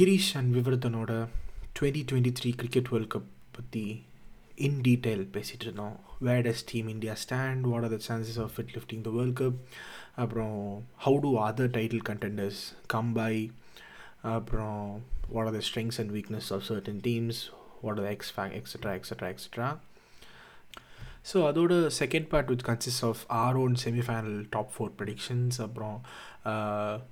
Girish and விவர்தனோட twenty twenty three cricket world cup பற்றி in detail பேசிகிட்டு இருந்தோம் where does team India stand what are the chances of it lifting the world cup அப்புறம் how do other title contenders compare அப்புறம் what are the strengths and weakness of certain teams what are X factor extra extra extra so அதோட second part which consist of our own semifinal top four predictions அப்புறம்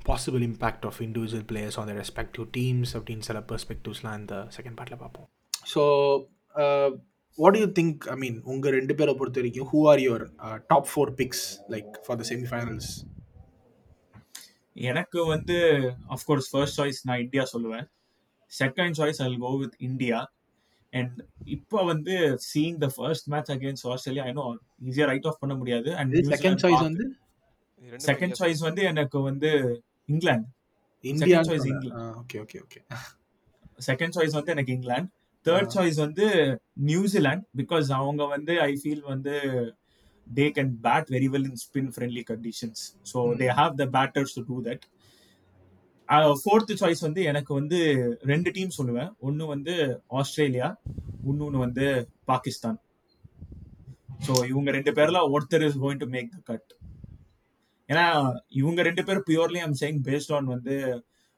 possible impact of individual players on the respective teams அப்படின்னு சில பெர்ஸ்பெக்டிவ்ஸ்லாம் இந்த second பார்ட்டில் பார்ப்போம். So what you think I mean உங்கள் ரெண்டு பேரை பொறுத்த வரைக்கும் who are your top four picks like for the semifinals எனக்கு வந்து அஃப்கோர்ஸ் ஃபர்ஸ்ட் சாய்ஸ் நான் இந்தியா சொல்லுவேன். Second choice I go with India and இப்போ வந்து seeing the first match against Australia இன்னும் ஈஸியா ரைட் ஆஃப் பண்ண முடியாது. அண்ட் செகண்ட் சாய்ஸ் வந்து? செகண்ட் சாய்ஸ் வந்து எனக்கு வந்து England India choice England. Okay okay okay second choice வந்து எனக்கு இங்கிலாந்து தேர்ட் சாய்ஸ் வந்து நியூசிலாந்து பிகாஸ் அவங்க வந்து ஐ ஃபீல் வந்து they can bat very well in spin friendly conditions so they have the batters to do that fourth choice வந்து எனக்கு வந்து ரெண்டு டீம் சொல்லுவேன். ஒன்று வந்து ஆஸ்திரேலியா இன்னொன்று வந்து பாகிஸ்தான். ஸோ இவங்க ரெண்டு பேர்ல ஒருத்தர் is going to make the cut ஏன்னா இவங்க ரெண்டு பேரும் purely I'm saying based on வந்து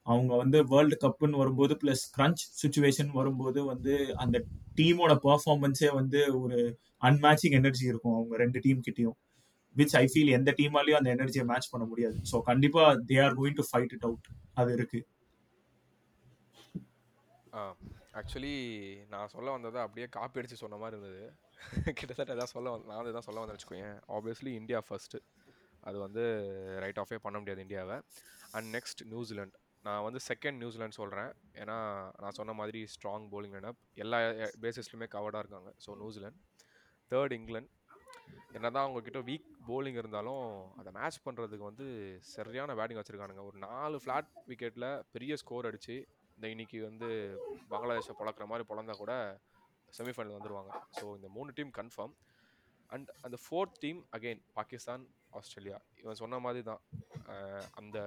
அவங்க வந்து வேர்ல்டு கப்புன்னு வரும்போது பிளஸ் கிரன்ச் சுச்சுவேஷன் வரும்போது வந்து அந்த டீமோட பர்ஃபார்மன்ஸே வந்து ஒரு அன்மேட்சிங் எனர்ஜி இருக்கும் அவங்க ரெண்டு டீம் கிட்டேயும். விச் ஐ ஃபீல் எந்த டீமாலையும் அந்த எனர்ஜியை மேட்ச் பண்ண முடியாது. ஸோ கண்டிப்பா they are going to fight it out அது இருக்கு. ஆக்சுவலி நான் சொல்ல வந்ததை அப்படியே காப்பி அடிச்சு சொன்ன மாதிரி இருந்தது. கிட்டத்தட்ட எதாவது சொல்ல நான் நான் தான் சொல்ல வந்தேன் வச்சுக்கோங்க ஆப்வியஸ்லி இந்தியா ஃபர்ஸ்ட்டு அது வந்து ரைட் ஆஃபே பண்ண முடியாது இந்தியாவை. அண்ட் நெக்ஸ்ட் நியூசிலாண்ட் நான் வந்து செகண்ட் நியூசிலாண்ட் சொல்கிறேன் ஏன்னா நான் சொன்ன மாதிரி ஸ்ட்ராங் போலிங் லைனப் எல்லா பேசிஸ்லையுமே கவர்டாக இருக்காங்க. ஸோ நியூசிலாண்ட் தேர்ட் இங்கிலாந்து என்ன தான் அவங்கக்கிட்ட வீக் போலிங் இருந்தாலும் அதை மேட்ச் பண்ணுறதுக்கு வந்து சரியான பேட்டிங் வச்சுருக்கானுங்க. ஒரு நாலு ஃப்ளாட் விக்கெட்டில் பெரிய ஸ்கோர் அடித்து இந்த இன்னைக்கு வந்து பங்களாதேஷை பழக்கிற மாதிரி பிறந்தா கூட செமிஃபைனல் வந்துடுவாங்க ஸோ இந்த மூணு டீம் கன்ஃபார்ம் அண்ட் அந்த fourth team again Pakistan Australia. இவன் சொன்ன மாதிரி தான். அந்த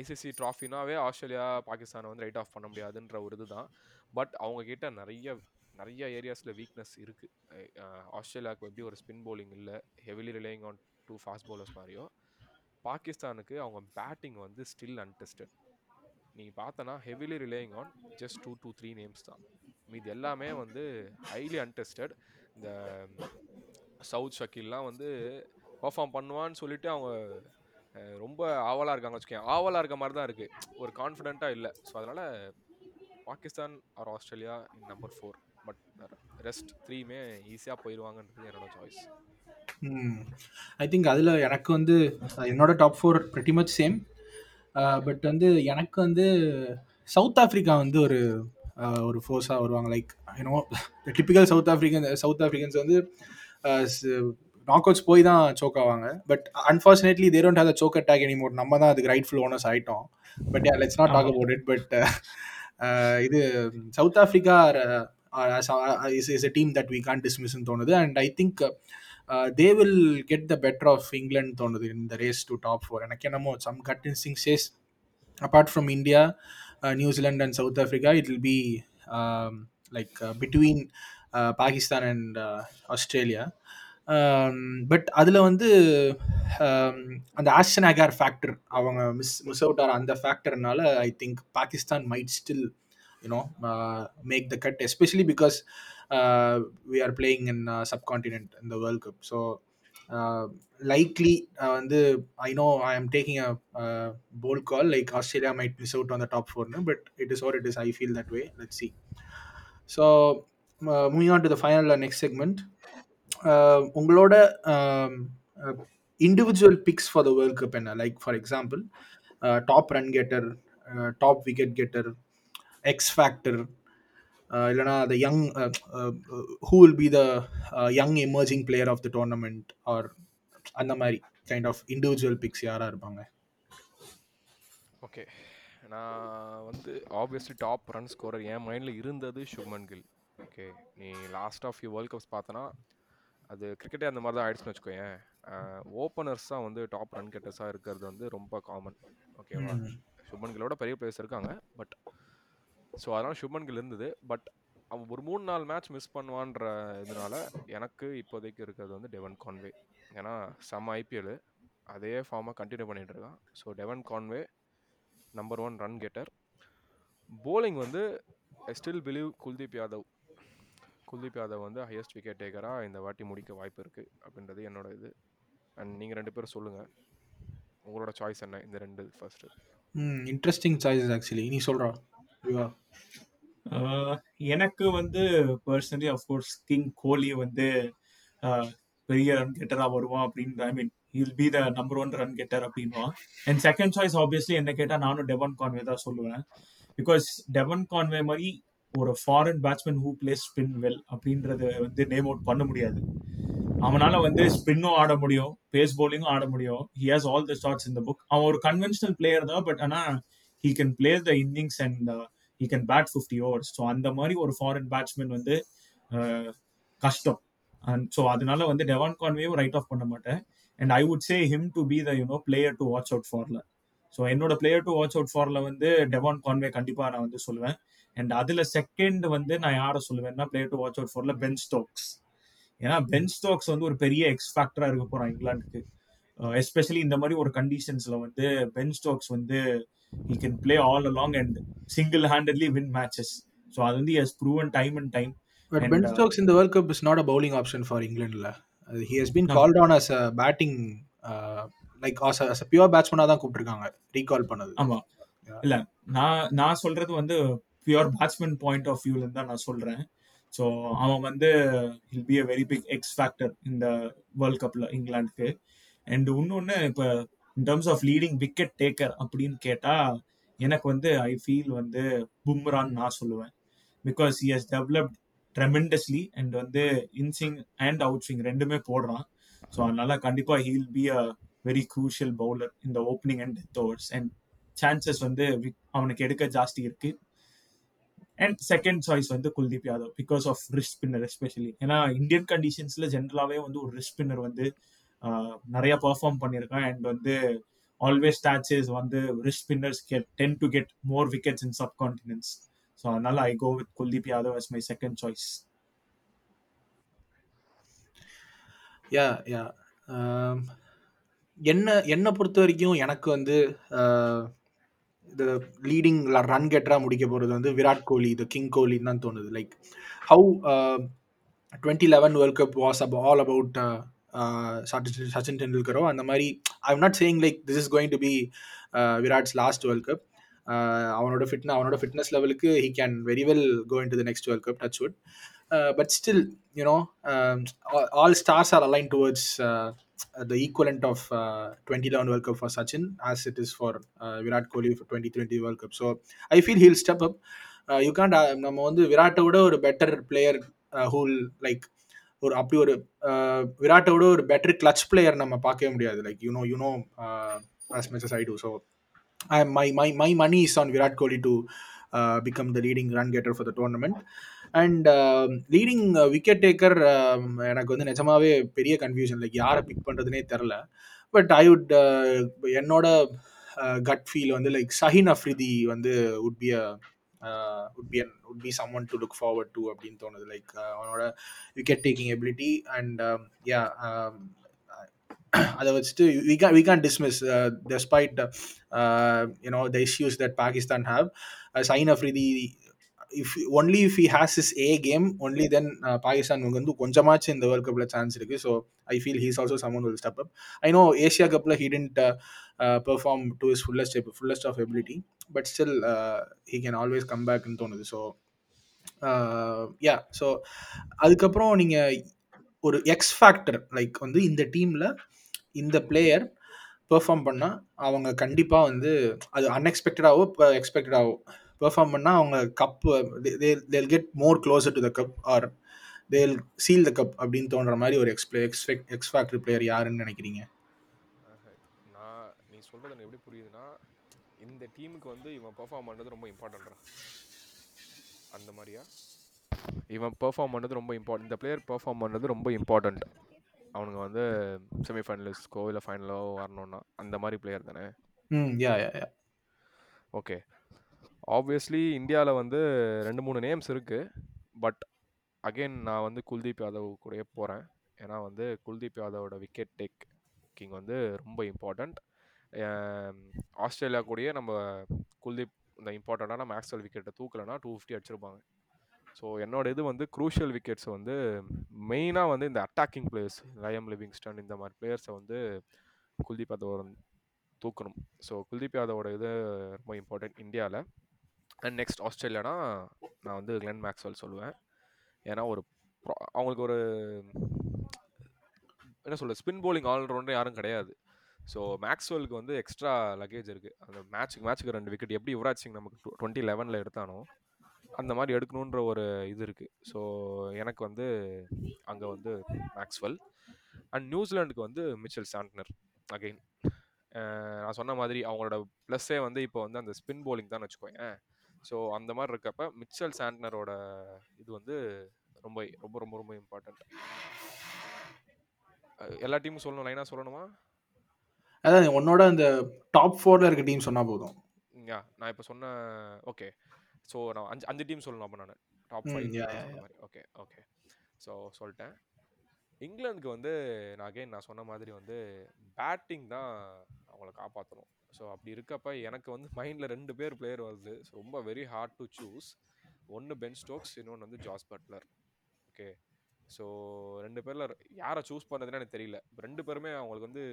ஐசிசி ட்ராஃபினாவே ஆஸ்திரேலியா பாகிஸ்தானை வந்து ரைட் ஆஃப் பண்ண முடியாதுன்ற ஒரு இதுதான் பட் அவங்கக்கிட்ட நிறைய நிறைய ஏரியாஸில் வீக்னஸ் இருக்குது ஆஸ்திரேலியாவுக்கு எப்படி ஒரு ஸ்பின் போலிங் இல்லை heavily relying on two fast bowlers மாதிரியோ பாகிஸ்தானுக்கு அவங்க பேட்டிங் வந்து ஸ்டில் அன்டெஸ்டட் நீ பார்த்தனா heavily relying on just two to three names தான். மீது எல்லாமே வந்து ஹைலி அன்டெஸ்டட் இந்த சவுத் ஷக்கீல்லாம் வந்து பர்ஃபார்ம் பண்ணுவான்னு சொல்லிட்டு அவங்க ரொம்ப ஆவலாக இருக்காங்க வச்சுக்கோங்க ஆவலாக இருக்க மாதிரி தான் இருக்குது ஒரு கான்ஃபிடென்ட்டாக இல்லை. ஸோ அதனால் Pakistan or Australia in number four rest த்ரீமே ஈஸியாக போயிடுவாங்கன்றது என்னோட சாய்ஸ் ஐ திங்க் அதில் எனக்கு வந்து என்னோட top four pretty much same but வந்து எனக்கு வந்து சவுத் ஆஃப்ரிக்கா வந்து ஒரு ஒரு ஃபோர்ஸாக வருவாங்க. Like you know typical South African South Africans வந்து நாக் அவுட்ஸ் போய் தான் சோக் ஆவாங்க. But unfortunately they don't have the choke attack anymore நம்ம தான் அதுக்கு ரைட்ஃபுல் ஓனர்ஸ் ஆயிட்டோம். But let's not talk about it but இது South Africa is is a team that we can டிஸ்மிஸ்ன்னு தோணுது and I think they will get the better of England தோணுது இந்த race to top four எனக்கு என்னமோ some gut instinct says apart from India New Zealand and South Africa it will be like between Pakistan and Australia but அதில் வந்து அந்த Ashton Agar factor அவங்க miss miss out ஆகிற அந்த ஃபேக்டர்னால I think Pakistan might still you know make the cut especially because we are playing in subcontinent இந்த world cup so likely வந்து I know I am taking a bold call like Australia might miss out on the top four, no? but it is what it is. I feel that way. Let's see. So, uh, moving on to the final uh, next segment. Uh, உங்களோட individual picks for the world cup என்ன like for example top run getter top wicket getter X factor இல்லைனா the young who will be the young emerging player of the tournament or அந்த மாதிரி kind of individual fix யாராக இருப்பாங்க? Okay நான் வந்து obviously top run scorer என் மைண்டில் இருந்தது சுப்மன் கில் ஓகே நீ last of you world cups பார்த்தனா அது கிரிக்கெட்டே அந்த மாதிரி தான் ஆயிடுச்சுன்னு வச்சுக்கோயேன். ஓப்பனர்ஸ் தான் வந்து டாப் ரன் கெட்டர்ஸாக இருக்கிறது வந்து ரொம்ப காமன் ஓகேவா சுப்மன் கில்லோட பெரிய பிளேயர்ஸ் இருக்காங்க. பட் ஸோ அதனால் சுப்மன்கில் இருந்தது. பட் அவன் ஒரு மூணு நாலு மேட்ச் மிஸ் பண்ணுவான்ற இதனால எனக்கு இப்போதைக்கு இருக்கிறது வந்து டெவன் கான்வே ஏன்னா செம்ம ஐபிஎல் அதே ஃபார்மாக கண்டினியூ பண்ணிகிட்டு இருக்கான். So Devon Conway number one run getter bowling வந்து I still believe Kuldeep Yadav Kuldeep Yadav வந்து ஹையஸ்ட் விக்கெட் டேக்கராக இந்த வாட்டி முடிக்க வாய்ப்பு இருக்குது அப்படின்றது என்னோட இது. அண்ட் நீங்கள் ரெண்டு பேரும் சொல்லுங்கள் உங்களோட சாய்ஸ் என்ன? இந்த ரெண்டு ஃபர்ஸ்ட்டு இன்ட்ரெஸ்டிங் சாய்ஸ் ஆக்சுவலி நீ சொல்கிறா எனக்கு வந்து பர்சனலி அஃப்கோர்ஸ் கிங் கோலி வந்து பெரிய ரன் கெட்டரா வருவான் அப்படின்னு I mean he'll be the number one run getter அப்படின்வான் and second choice obviously என்ன கேட்டால் நானும் டெவன் கான்வே தான் சொல்லுவேன். பிகாஸ் டெவன் கான்வே மாதிரி ஒரு foreign batsman who plays spin well அப்படின்றத வந்து நேம் அவுட் பண்ண முடியாது. அவனால வந்து ஸ்பின்னும் ஆட முடியும் பேஸ் பவுலிங்கும் ஆட முடியும். He has all the shots இந்த புக் அவன் ஒரு கன்வென்ஷனல் பிளேயர் தான் பட் ஆனால் he can play the innings and he can bat fifty overs so அந்த மாதிரி ஒரு ஃபாரின் பேட்ஸ்மேன் வந்து uh, கஷ்டம். அண்ட் ஸோ அதனால வந்து டெவான் கான்வேயும் ரைட் ஆஃப் பண்ண மாட்டேன். And I would say him to be the you know player to watch out ஃபார்ல so என்னோட பிளேயர் டு வாட்ச் அவுட் ஃபார்ல வந்து டெவான் கான்வே கண்டிப்பாக நான் வந்து சொல்லுவேன். அண்ட் அதில் செகண்ட் வந்து நான் யாரை சொல்லுவேன்னா player to watch out Ben Ben Stokes ஏன்னா பென் ஸ்டோக்ஸ் வந்து ஒரு பெரிய எக்ஸ் ஃபேக்டராக இருக்க போகிறான் இங்கிலாந்துக்கு. Uh, எஸ்பெஷலி இந்த மாதிரி ஒரு கண்டிஷன்ஸில் வந்து பென் ஸ்டோக்ஸ் வந்து he can play all along and single handedly win matches so அது வந்து has proven time and time But And, Ben uh, Stokes in the World Cup is not a bowling option for England. La. Uh, he has been No. called on as a batting, uh, like as a, as a pure batsman தான் கூப்பிட்டுருக்காங்க recall பண்ணது ஆமா Yeah. இல்ல நான் நான் சொல்றது வந்து pure batsman point of வியூல தான் நான் சொல்றேன் ஸோ அவன் வந்து he'll be a very big X factor இந்த வேர்ல்ட் கப்ல இங்கிலாந்துக்கு அண்ட் இன்னொன்னு இப்போ in terms of leading wicket taker அப்படின்னு கேட்டா எனக்கு வந்து ஐ ஃபீல் வந்து பும்ரான்னு நான் சொல்லுவேன். Because he has developed tremendously and வந்து இன்சிங் அண்ட் அவுட் ஸ்விங் ரெண்டுமே போடுறான். ஸோ அதனால கண்டிப்பா he'll be a very crucial bowler இந்த opening and death overs and chances வந்து அவனுக்கு எடுக்க ஜாஸ்தி இருக்கு. அண்ட் செகண்ட் சாய்ஸ் வந்து Kuldeep Yadav. Because of wrist spinner especially ஏன்னா இந்தியன் கண்டிஷன்ஸ்ல ஜென்ரலாகவே வந்து ஒரு ரிஸ்க் ஸ்பின்னர் வந்து நிறைய பர்ஃபார்ம் பண்ணியிருக்கான். அண்ட் வந்து ஆல்வேஸ் ஸ்டாட்சஸ் வந்து wrist spinners get tend to get more wickets in subcontinents so அதனால I go with Kuldeep Yadav as my second choice yeah yeah என்ன என்னை பொறுத்த வரைக்கும் எனக்கு வந்து இந்த லீடிங் ரன் கெட்டராக முடிக்க போகிறது வந்து விராட் கோலி இது கிங் கோலின்னு தான் தோணுது. Like how twenty eleven world cup was up all about Sachin Sachin டெண்டுல்கரோ அந்த மாதிரி I am not saying like this is going to be Virat's last world cup அவனோட ஃபிட்ன அவனோட ஃபிட்னஸ் லெவலுக்கு he can very well go into the next world cup touch wood but still you know all stars are aligned towards the equivalent of uh, 2011 World Cup for Sachin as it is for uh, Virat Kohli for 2020 World Cup. So I feel he'll step up. Uh, you uh, நம்ம வந்து விராட்டை விட ஒரு better player Hul like ஒரு அப்படி ஒரு விராட்டை விட ஒரு better clutch player நம்ம பார்க்கவே முடியாது. Like you know you know you know as I do. So I, my my my money is on Virat Kohli to uh, become the leading run getter for the and leading wicket taker எனக்கு வந்து நிஜமாவே பெரிய confusion like யாரை pick பண்ணுறதுனே தெரில but I would என்னோட gut feel வந்து like Shaheen Afridi வந்து would be a would be would be someone to look forward to அப்படின்னு தோணுது. லைக் அவனோட wicket taking ability and yeah அதை வச்சுட்டு we can we can dismiss despite you know the issues that Pakistan have Shaheen Afridi if only if he has his A game, only then uh, Pakistan வந்து கொஞ்சமாச்சு இந்த world கப்ல chance இருக்கு. So I feel he's also someone will step up I know Asia கப்ல he tend perform to is fullest fullest of ability but still he can always come பேக்னு தோணுது. So yeah so அதுக்கப்புறம் நீங்கள் ஒரு X factor like வந்து இந்த டீமில் இந்த player perform பண்ணால் அவங்க கண்டிப்பாக வந்து அது அன்எக்ஸ்பெக்டடாகவோ இப்போ எக்ஸ்பெக்டடாகவோ பெர்ஃபார்ம் பண்ணால் அவங்க cup they'll get more closer to the cup or they'll seal the cup அப்படின்னு தோன்ற மாதிரி ஒரு X expect X factor player யாருன்னு நினைக்கிறீங்க? எனக்கு எப்படி புரியுதுன்னா இந்த டீமுக்கு வந்து இவன் பெர்ஃபார்ம் பண்ணது ரொம்ப இம்பார்ட்டன்ட்ரா அந்த மாதிரியா? இவன் பெர்ஃபார்ம் பண்ணது ரொம்ப இம்பார்ட்டன்ட் இந்த பிளேயர் பெர்ஃபார்ம் பண்ணது ரொம்ப இம்பார்ட்டண்ட் அவனுங்க வந்து செமிஃபைனலிஸ்ட்கோ இல்லை ஃபைனலோ வரணும்னா அந்த மாதிரி பிளேயர் தானே? யா யா யா. ஓகே ஆப்வியஸ்லி இந்தியாவில் வந்து ரெண்டு மூணு நேம்ஸ் இருக்குது பட் அகெயின் நான் வந்து குல்தீப் யாதவ் கூடயே போகிறேன் ஏன்னா வந்து குல்தீப் யாதவோட விக்கெட் டேக் கிங் வந்து ரொம்ப இம்பார்ட்டண்ட் ஆஸ்திரேலியா கூடயே நம்ம குல்தீப் இந்த இம்பார்ட்டண்ட்டான மேக்ஸ்வெல் விக்கெட்டை தூக்கலைன்னா டூ ஃபிஃப்டி அடிச்சிருப்பாங்க. ஸோ என்னோட இது வந்து க்ரூஷியல் விக்கெட்ஸ் வந்து மெயினாக வந்து இந்த அட்டாக்கிங் பிளேயர்ஸ் லயம் லிவிங்ஸ்டன் இந்த மாதிரி பிளேயர்ஸை வந்து குல்தீப் யாதவ் தூக்கணும். ஸோ குல்தீப் யாதவோட இது ரொம்ப இம்பார்ட்டன்ட் இந்தியாவில் அண்ட் நெக்ஸ்ட் ஆஸ்திரேலியானா நான் வந்து கிளென் மேக்ஸ்வெல் சொல்லுவேன். ஏன்னா ஒரு அவங்களுக்கு ஒரு என்ன சொல்கிறது ஸ்பின் போலிங் ஆல்ரவுண்டர் யாரும் கிடையாது. ஸோ மேக்ஸ்வெலுக்கு வந்து எக்ஸ்ட்ரா லக்கேஜ் இருக்குது அந்த மேட்ச்சுக்கு மேட்ச்சுக்கு ரெண்டு விக்கெட் எப்படி யுவராஜ் சிங் நமக்கு டுவெண்ட்டி லெவனில் எடுத்தானோ அந்த மாதிரி எடுக்கணுன்ற ஒரு இது இருக்குது ஸோ எனக்கு வந்து அங்கே வந்து மேக்ஸ்வெல் அண்ட் நியூசிலாண்டுக்கு வந்து மிச்சல் சாண்ட்னர் அகெயின் நான் சொன்ன மாதிரி அவங்களோட ப்ளஸ்ஸே வந்து இப்போ வந்து அந்த ஸ்பின் போலிங் தான் வச்சுக்கோங்க ஸோ அந்த மாதிரி இருக்கப்ப மிச்சல் சாண்ட்னரோட இது வந்து ரொம்ப ரொம்ப ரொம்ப ரொம்ப இம்பார்ட்டண்ட் எல்லா டீமும் சொல்லணும் லைனாக சொல்லணுமா? அதான் உன்னோட அந்த டாப் ஃபோரில் இருக்க டீம் சொன்னால் போதும். யா நான் இப்போ சொன்ன ஓகே ஸோ நான் அஞ்சு அஞ்சு டீம் சொல்லணும் அப்போ நான். Top five okay okay so சொல்லிட்டேன். இங்கிலாந்துக்கு வந்து நான் அகைன் நான் சொன்ன மாதிரி வந்து பேட்டிங் தான் அவங்கள காப்பாற்றணும் ஸோ அப்படி இருக்கப்ப எனக்கு வந்து மைண்டில் ரெண்டு பேர் பிளேயர் வருது. ஸோ ரொம்ப வெரி ஹார்ட் டு சூஸ் ஒன்று பென் ஸ்டோக்ஸ் இன்னொன்று வந்து ஜாஸ் பட்லர் ஓகே ஸோ ரெண்டு பேரில் யாரை சூஸ் பண்ணுறதுன்னு எனக்கு தெரியல. ரெண்டு பேருமே அவங்களுக்கு வந்து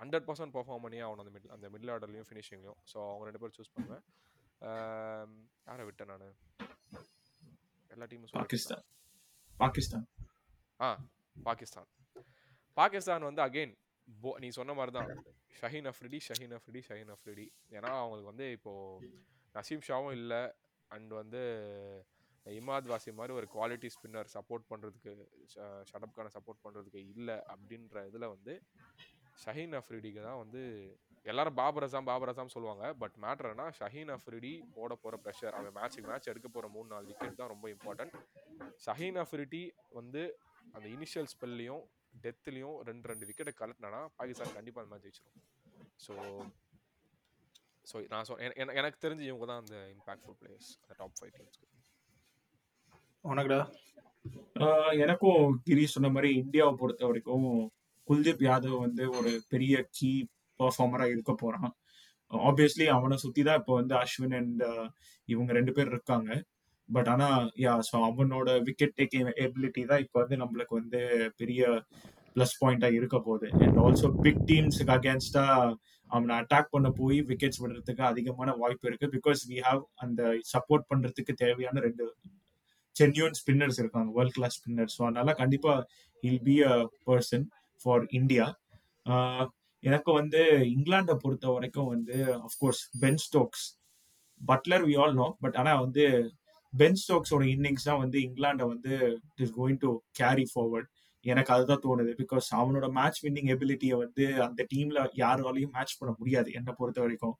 ஹண்ட்ரட் பர்சன்ட் பர்ஃபார்ம் பண்ணி ஆகணும் அந்த மிடில் அந்த மிடில் ஆர்டர்லையும் ஃபினிஷிங்லையும் ஸோ அவங்க ரெண்டு பேரும் சூஸ் பண்ணுவேன். யாரை விட்டேன் நான்? எல்லா டீமும் பாகிஸ்தான். பாகிஸ்தான். ஆ பாகிஸ்தான். பாகிஸ்தான் வந்து அகெயின் போ நீ சொன்ன மாதிரி தான் ஷஹீன் அஃப்ரிடி ஷஹீன் அஃப்ரிடி ஷஹீன் அஃப்ரிடி. ஏன்னா அவங்களுக்கு வந்து இப்போது நசீம் ஷாவும் இல்லை. அண்ட் வந்து இமாத் வாசி மாதிரி ஒரு குவாலிட்டி ஸ்பின்னர் சப்போர்ட் பண்ணுறதுக்கு ஷடப்கான சப்போர்ட் பண்ணுறதுக்கு இல்லை அப்படின்ற இதில் வந்து ஷஹீன் அஃப்ரிடிக்கு தான் வந்து எல்லாரும் பாபர் அசாம் பாபர் அசாம் சொல்லுவாங்க. பட் மேட்ருனா ஷஹீன் அஃப்ரிடி போட போகிற ப்ரெஷர் அவன் மேட்ச்சுக்கு மேட்ச் எடுக்க போகிற மூணு நாலு விக்கெட் தான் ரொம்ப இம்பார்ட்டன்ட் ஷஹீன் அஃப்ரிடி வந்து அந்த இனிஷியல் ஸ்பெல்லையும் டெத்துலையும் ரெண்டு ரெண்டு விக்கெட்டை கலட்டினா பாகிஸ்தான் கண்டிப்பாக அந்த மேட்ச் ஜெயிச்சிடும் ஸோ ஸோ நான் சொல் எனக்கு தெரிஞ்சு இவங்க தான் அந்த இம்பாக்ட்ஃபுல் பிளேயர்ஸ் அந்த டாப் ஃபைவ் டீம்ஸ்க்கு உனக்குடா எனக்கும் கிரி சொன்ன மாதிரி இந்தியாவை பொறுத்த வரைக்கும் குல்தீப் யாதவ் வந்து ஒரு பெரிய கீ பர்ஃபார்மரா இருக்க போறான். ஆப்வியஸ்லி அவனை சுத்தி தான் இப்போ வந்து அஸ்வின் அண்ட் uh, இவங்க ரெண்டு பேர் இருக்காங்க. பட் ஆனா யா ஸோ அவனோட விக்கெட் டேக்கிங் எபிலிட்டி தான் இப்போ வந்து நம்மளுக்கு வந்து பெரிய ப்ளஸ் பாயிண்டா இருக்க போகுது. அண்ட் ஆல்சோ பிக் டீம்ஸுக்கு அகேன்ஸ்டா அவனை அட்டாக் பண்ண போய் விக்கெட்ஸ் விடுறதுக்கு அதிகமான வாய்ப்பு இருக்கு. பிகாஸ் வி ஹாவ் அந்த சப்போர்ட் பண்றதுக்கு தேவையான ரெண்டு ஜென்யூன் ஸ்பின்னர்ஸ் இருக்காங்க வேர்ல்ட் கிளாஸ் ஸ்பின்னர்ஸ் ஸோ அதனால கண்டிப்பா he'll be a person for India uh, எனக்கு வந்து இங்கிலாண்டை பொறுத்த வரைக்கும் வந்து of course Ben Stokes Buttler we all know but ஆனால் வந்து பென் ஸ்டோக்ஸோட இன்னிங்ஸ் தான் வந்து இங்கிலாண்டை வந்து it is going to carry forward எனக்கு அதுதான் தோணுது பிகாஸ் அவனோட மேட்ச் வின்னிங் எபிலிட்டியை வந்து அந்த டீம்ல யாராலையும் மேட்ச் பண்ண முடியாது என்னை பொறுத்த வரைக்கும்.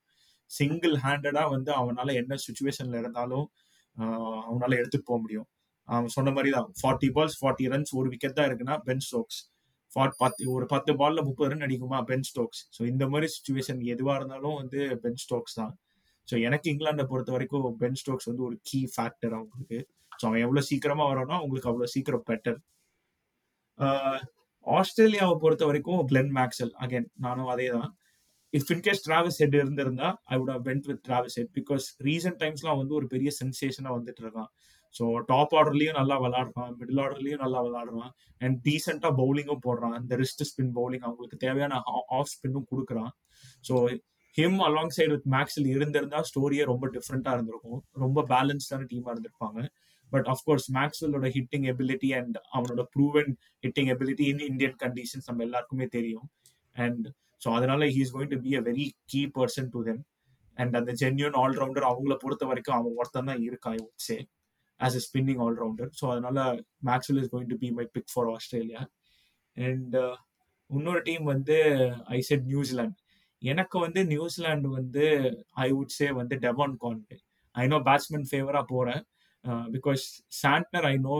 சிங்கிள் ஹேண்டடா வந்து அவனால என்ன சுச்சுவேஷன்ல இருந்தாலும் அவனால எடுத்துட்டு போக முடியும். அவன் சொன்ன மாதிரி தான் ஃபார்ட்டி பால்ஸ் ஃபார்ட்டி ரன்ஸ் ஒரு விக்கெட் தான் இருக்குன்னா பென் ஸ்டோக்ஸ் பத்து ஒரு பத்து பால்ல முப்பது ரன் அடிக்குமா? Ben Stokes. ஸோ இந்த மாதிரி சுச்சுவேஷன் எதுவாக இருந்தாலும் வந்து பென் ஸ்டோக்ஸ் தான். ஸோ எனக்கு இங்கிலாண்டை பொறுத்த வரைக்கும் பென் ஸ்டோக்ஸ் வந்து ஒரு கீ ஃபேக்டர் அவங்களுக்கு ஸோ அவன் எவ்வளோ சீக்கிரமா வரானோ அவங்களுக்கு அவ்வளோ சீக்கிரம் பெட்டர் ஆஸ்திரேலியாவை பொறுத்த வரைக்கும் கிளென் மேக்ஸல் அகைன் நானும் அதே தான் இஃப் இன்கேஸ் டிராவல்ஸ் ஹெட் இருந்திருந்தா I would went with Travis Head because recent டைம்ஸ்லாம் வந்து ஒரு பெரிய சென்சேஷனாக வந்துட்டு இருக்கான். ஸோ டாப் ஆர்டர்லயும் நல்லா விளாடுறான் மிடில் ஆர்டர்லயும் நல்லா விளாடுறான் அண்ட் டீசெண்டா பவுலிங்கும் போடுறான். இந்த ரிஸ்ட் ஸ்பின் பவுலிங் அவங்களுக்கு தேவையான ஆஃப் ஸ்பின்னும் கொடுக்குறான். So him alongside with மேக்ஸில் இருந்திருந்தா ஸ்டோரியே ரொம்ப டிஃப்ரெண்டா இருந்திருக்கும். ரொம்ப பேலன்ஸ்டான டீமா இருந்திருப்பாங்க. பட் அஃப்கோர்ஸ் மேக்ஸ்வெல்லோட ஹிட்டிங் எபிலிட்டி அண்ட் அவனோட proven hitting ability in Indian conditions நம்ம எல்லாருக்குமே தெரியும். அண்ட் ஸோ அதனால he is going to be a very key person to them and அந்த ஜென்யூன் ஆல்ரவுண்டர் அவங்கள பொறுத்த வரைக்கும் அவன் ஒருத்தன் தான் இருக்கான் say as a spinning allrounder so அதனால Maxwell is going to be my pick for Australia and இன்னொரு டீம் வந்து ஐ செட் நியூசிலாந்து எனக்கு வந்து நியூசிலாண்டு வந்து ஐ வுட் சே வந்து Devon Conway I know batsman ஃபேவரா போறேன். பிகாஸ் சாண்ட்னர் ஐ நோ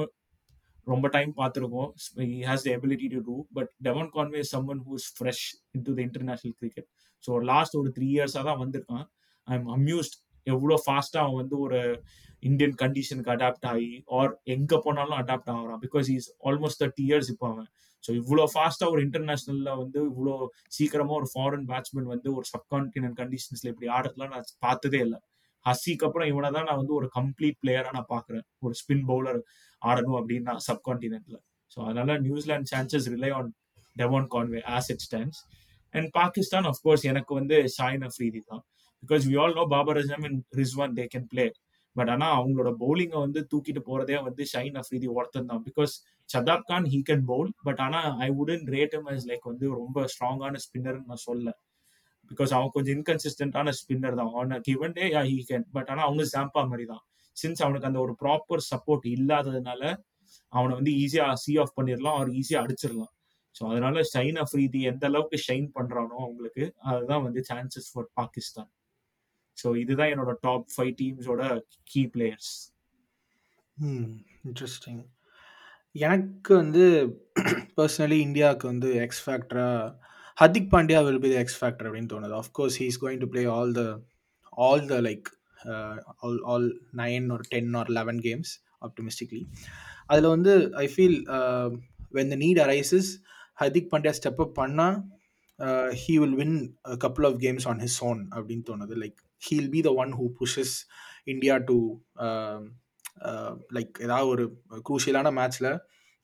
ரொம்ப time பார்த்துருக்கோம். He has the ability to do but Devon Conway someone who is fresh into the international cricket so last ஒரு three இயர்ஸாக தான் வந்திருக்கான். I am amused எவ்வளோ ஃபாஸ்டா அவன் வந்து ஒரு இந்தியன் கண்டிஷனுக்கு அடாப்ட் ஆகி ஆர் எங்க போனாலும் அடாப்ட் ஆகிறான். Because is almost thirty years இப்போ அவன். ஸோ இவ்வளோ ஃபாஸ்டா ஒரு இன்டர்நேஷனல்ல வந்து இவ்வளோ சீக்கிரமா ஒரு ஃபாரின் பேட்ஸ்மேன் வந்து ஒரு சப்கான்டினென்ட் கண்டிஷன்ஸ்ல இப்படி ஆடுறதுலாம் நான் பார்த்ததே இல்லை. ஹசிக்கு அப்புறம் இவனை தான் நான் வந்து ஒரு கம்ப்ளீட் பிளேயரா நான் பாக்குறேன் ஒரு ஸ்பின் பவுலர் ஆடணும் அப்படின்னா சப்கான்டினென்ட்ல ஸோ அதனால New Zealand chances rely on Devon Conway as it stands and Pakistan of course எனக்கு வந்து ஷாயின் அஃப்ரீதி தான். Because we all know Babar Azam and Rizwan they can play but ஆனா அவங்களோட பவுலிங்கை வந்து தூக்கிட்டு போறதே வந்து ஷைன் அஃப்ரிதி ஒருத்தன் தான். Because Shadab Khan he can bowl but ஆனா ஐ உடன் ரேட் எம் இஸ் லைக் வந்து ரொம்ப ஸ்ட்ராங்கான ஸ்பின்னர்னு நான் சொல்ல பிகாஸ் அவன் கொஞ்சம் இன்கன்சிஸ்டன்டான ஸ்பின்னர் தான். அவன் given day yeah he can but ஆனா அவங்க சாம்பா மாதிரி தான். சின்ஸ் அவனுக்கு அந்த ஒரு ப்ராப்பர் சப்போர்ட் இல்லாததுனால அவனை வந்து ஈஸியா சி ஆஃப் பண்ணிடலாம் அவர் ஈஸியா அடிச்சிடலாம் ஸோ அதனால ஷைன் அஃப்ரீதி எந்த அளவுக்கு ஷைன் பண்றானோ அவங்களுக்கு அதுதான் வந்து சான்சஸ் ஃபார் பாகிஸ்தான் ஸோ இதுதான் என்னோட டாப் ஃபைவ் டீம்ஸோட கீ பிளேயர்ஸ் இன்ட்ரெஸ்டிங் எனக்கு வந்து பர்சனலி இந்தியாவுக்கு வந்து X ஃபேக்டராக Hardik Pandya will be the X factor அப்படின்னு தோணுது. Of course he is going to play all the all the like all all nine ஒரு ten or eleven games optimistically அதில் வந்து I feel when the need arises Hardik Pandya step up பண்ணால் he will win couple of games on his own அப்படின்னு தோணுது. Like he'll be the one who pushes India to like ஏதாவது ஒரு குரூஷியலான மேட்ச்சில்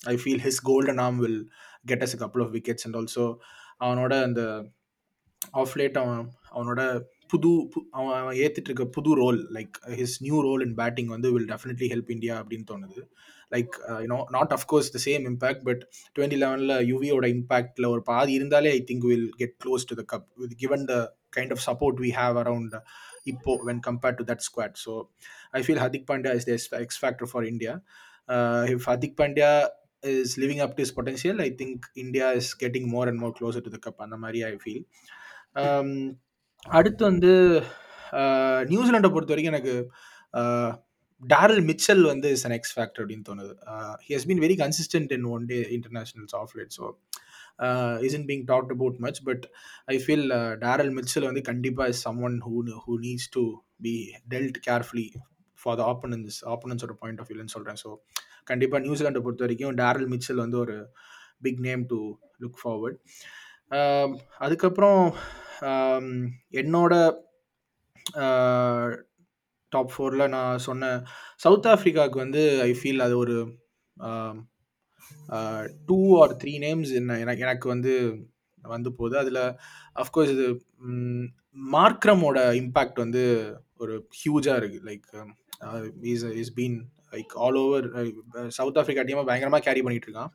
I feel his golden arm will get us couple of wickets and also அவனோட அந்த of late அவன் அவனோட புது பு- அவன் அவன் ஏற்றுட்டு இருக்க புது role like his new role in batting வந்து வில் டெஃபினெட்லி ஹெல்ப் இந்தியா அப்படின்னு தோணுது. Like you know not of course the same impact but twenty லெவனில் யுவியோட இம்பாக்டில் ஒரு பாதி இருந்தாலே I think will get close to the cup with given the kind of support we have around இப்போ when compared to that squad so I feel Hardik Pandya is the X factor for India if Hardik Pandya is living up to is potential I think India is getting more and more closer to the cup அந்த மாதிரி I feel அடுத்து வந்து நியூசிலாண்டை பொறுத்த வரைக்கும் எனக்கு Daryl Mitchell வந்து is an X factor அப்படின்னு தோணுது. He has been very consistent in one day internationals of late so is being talked about about much but I feel daryl Mitchell வந்து கண்டிப்பாக is someone who who needs to be dealt carefully for the opponents ஆப்பனன்ஸோட point of வியூன்னு சொல்கிறேன் so கண்டிப்பாக நியூசிலாண்டை பொறுத்த வரைக்கும் Daryl Mitchell வந்து ஒரு big name to look forward அதுக்கப்புறம் um, என்னோட uh, டாப் ஃபோரில் நான் சொன்ன சவுத் ஆஃப்ரிக்காவுக்கு வந்து ஐ ஃபீல் அது ஒரு டூ ஆர் த்ரீ நேம்ஸ் என்ன எனக்கு எனக்கு வந்து வந்து போகுது. அதில் அஃப்கோர்ஸ் இது மார்க்ரமோட இம்பேக்ட் வந்து ஒரு ஹியூஜாக இருக்குது like is is been like all over South Africa டீமை பயங்கரமாக கேரி பண்ணிகிட்டு இருக்கான்.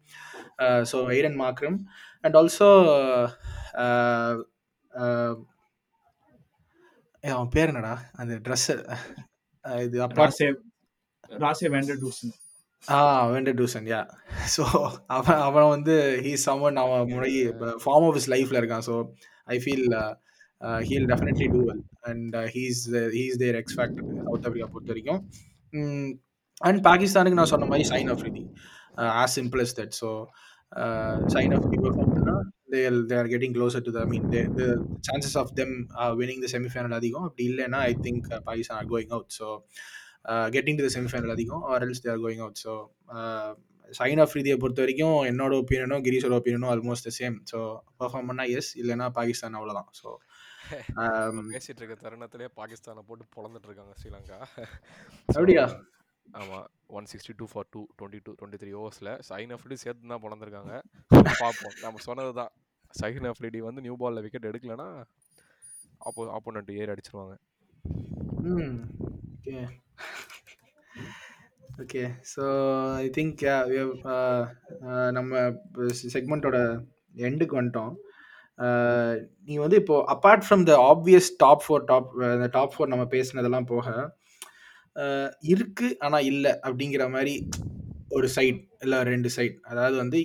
So Aiden Markram and also அவன் பேர் என்னடா? அந்த ட்ரெஸ்ஸு இது அப்பா Rassie Rassie van der Dussen ah van der Dussen yeah so அவன் அவன் வந்து ஹீ சமன் அவன் முறை ஃபார்ம் ஆஃப் இஸ் லைஃப்ல இருக்கான். So I feel he'll definitely do well and he's he's their X factor South Africa பொறுத்த வரைக்கும். அண்ட் பாகிஸ்தானுக்கு நான் சொன்ன மாதிரி Shaheen Afridi as simple as that so Shaheen Afridi perform பண்ணால் they they are getting closer to the mean the chances of them winning the semifinal அதிகம். அப்படி இல்லைன்னா I think Pakistan are going out so getting to the semifinal அதிகம் or else they're going out so Shaheen of ரீதியை பொறுத்த வரைக்கும் என்னோட ஒப்பீனியனும் கிரீஷோட ஒப்பீனியனும் ஆல்மோஸ்ட் சேம் ஸோ பர்ஃபார்ம் பண்ணால் எஸ் இல்லைன்னா பாகிஸ்தான் அவ்வளோதான் ஸோ பேசிட்டு இருக்க தருணத்திலே பாகிஸ்தானை போட்டு பொழந்துட்டு இருக்காங்க ஸ்ரீலங்கா. அப்படியா? ஆமா one sixty two for two twenty two twenty three ஓவர்ஸில் சைன் அஃப்ரிடி சேர்த்து தான் பிறந்திருக்காங்க. பார்ப்போம் நம்ம சொன்னது தான் சைன் அஃப்ரிடி வந்து நியூ பாலில் விக்கெட் எடுக்கலன்னா ஆப்போ ஆப்போனண்ட் ஏறி அடிச்சிருவாங்க. Okay okay so I think நம்ம செக்மெண்ட்டோட எண்டுக்கு வந்துட்டோம். நீ வந்து இப்போ apart from the obvious top four top இந்த டாப் ஃபோர் நம்ம பேசினதெல்லாம் போக இருக்கு ஆனால் இல்லை அப்படிங்கிற மாதிரி ஒரு சைட் இல்லை ரெண்டு சைட் அதாவது வந்து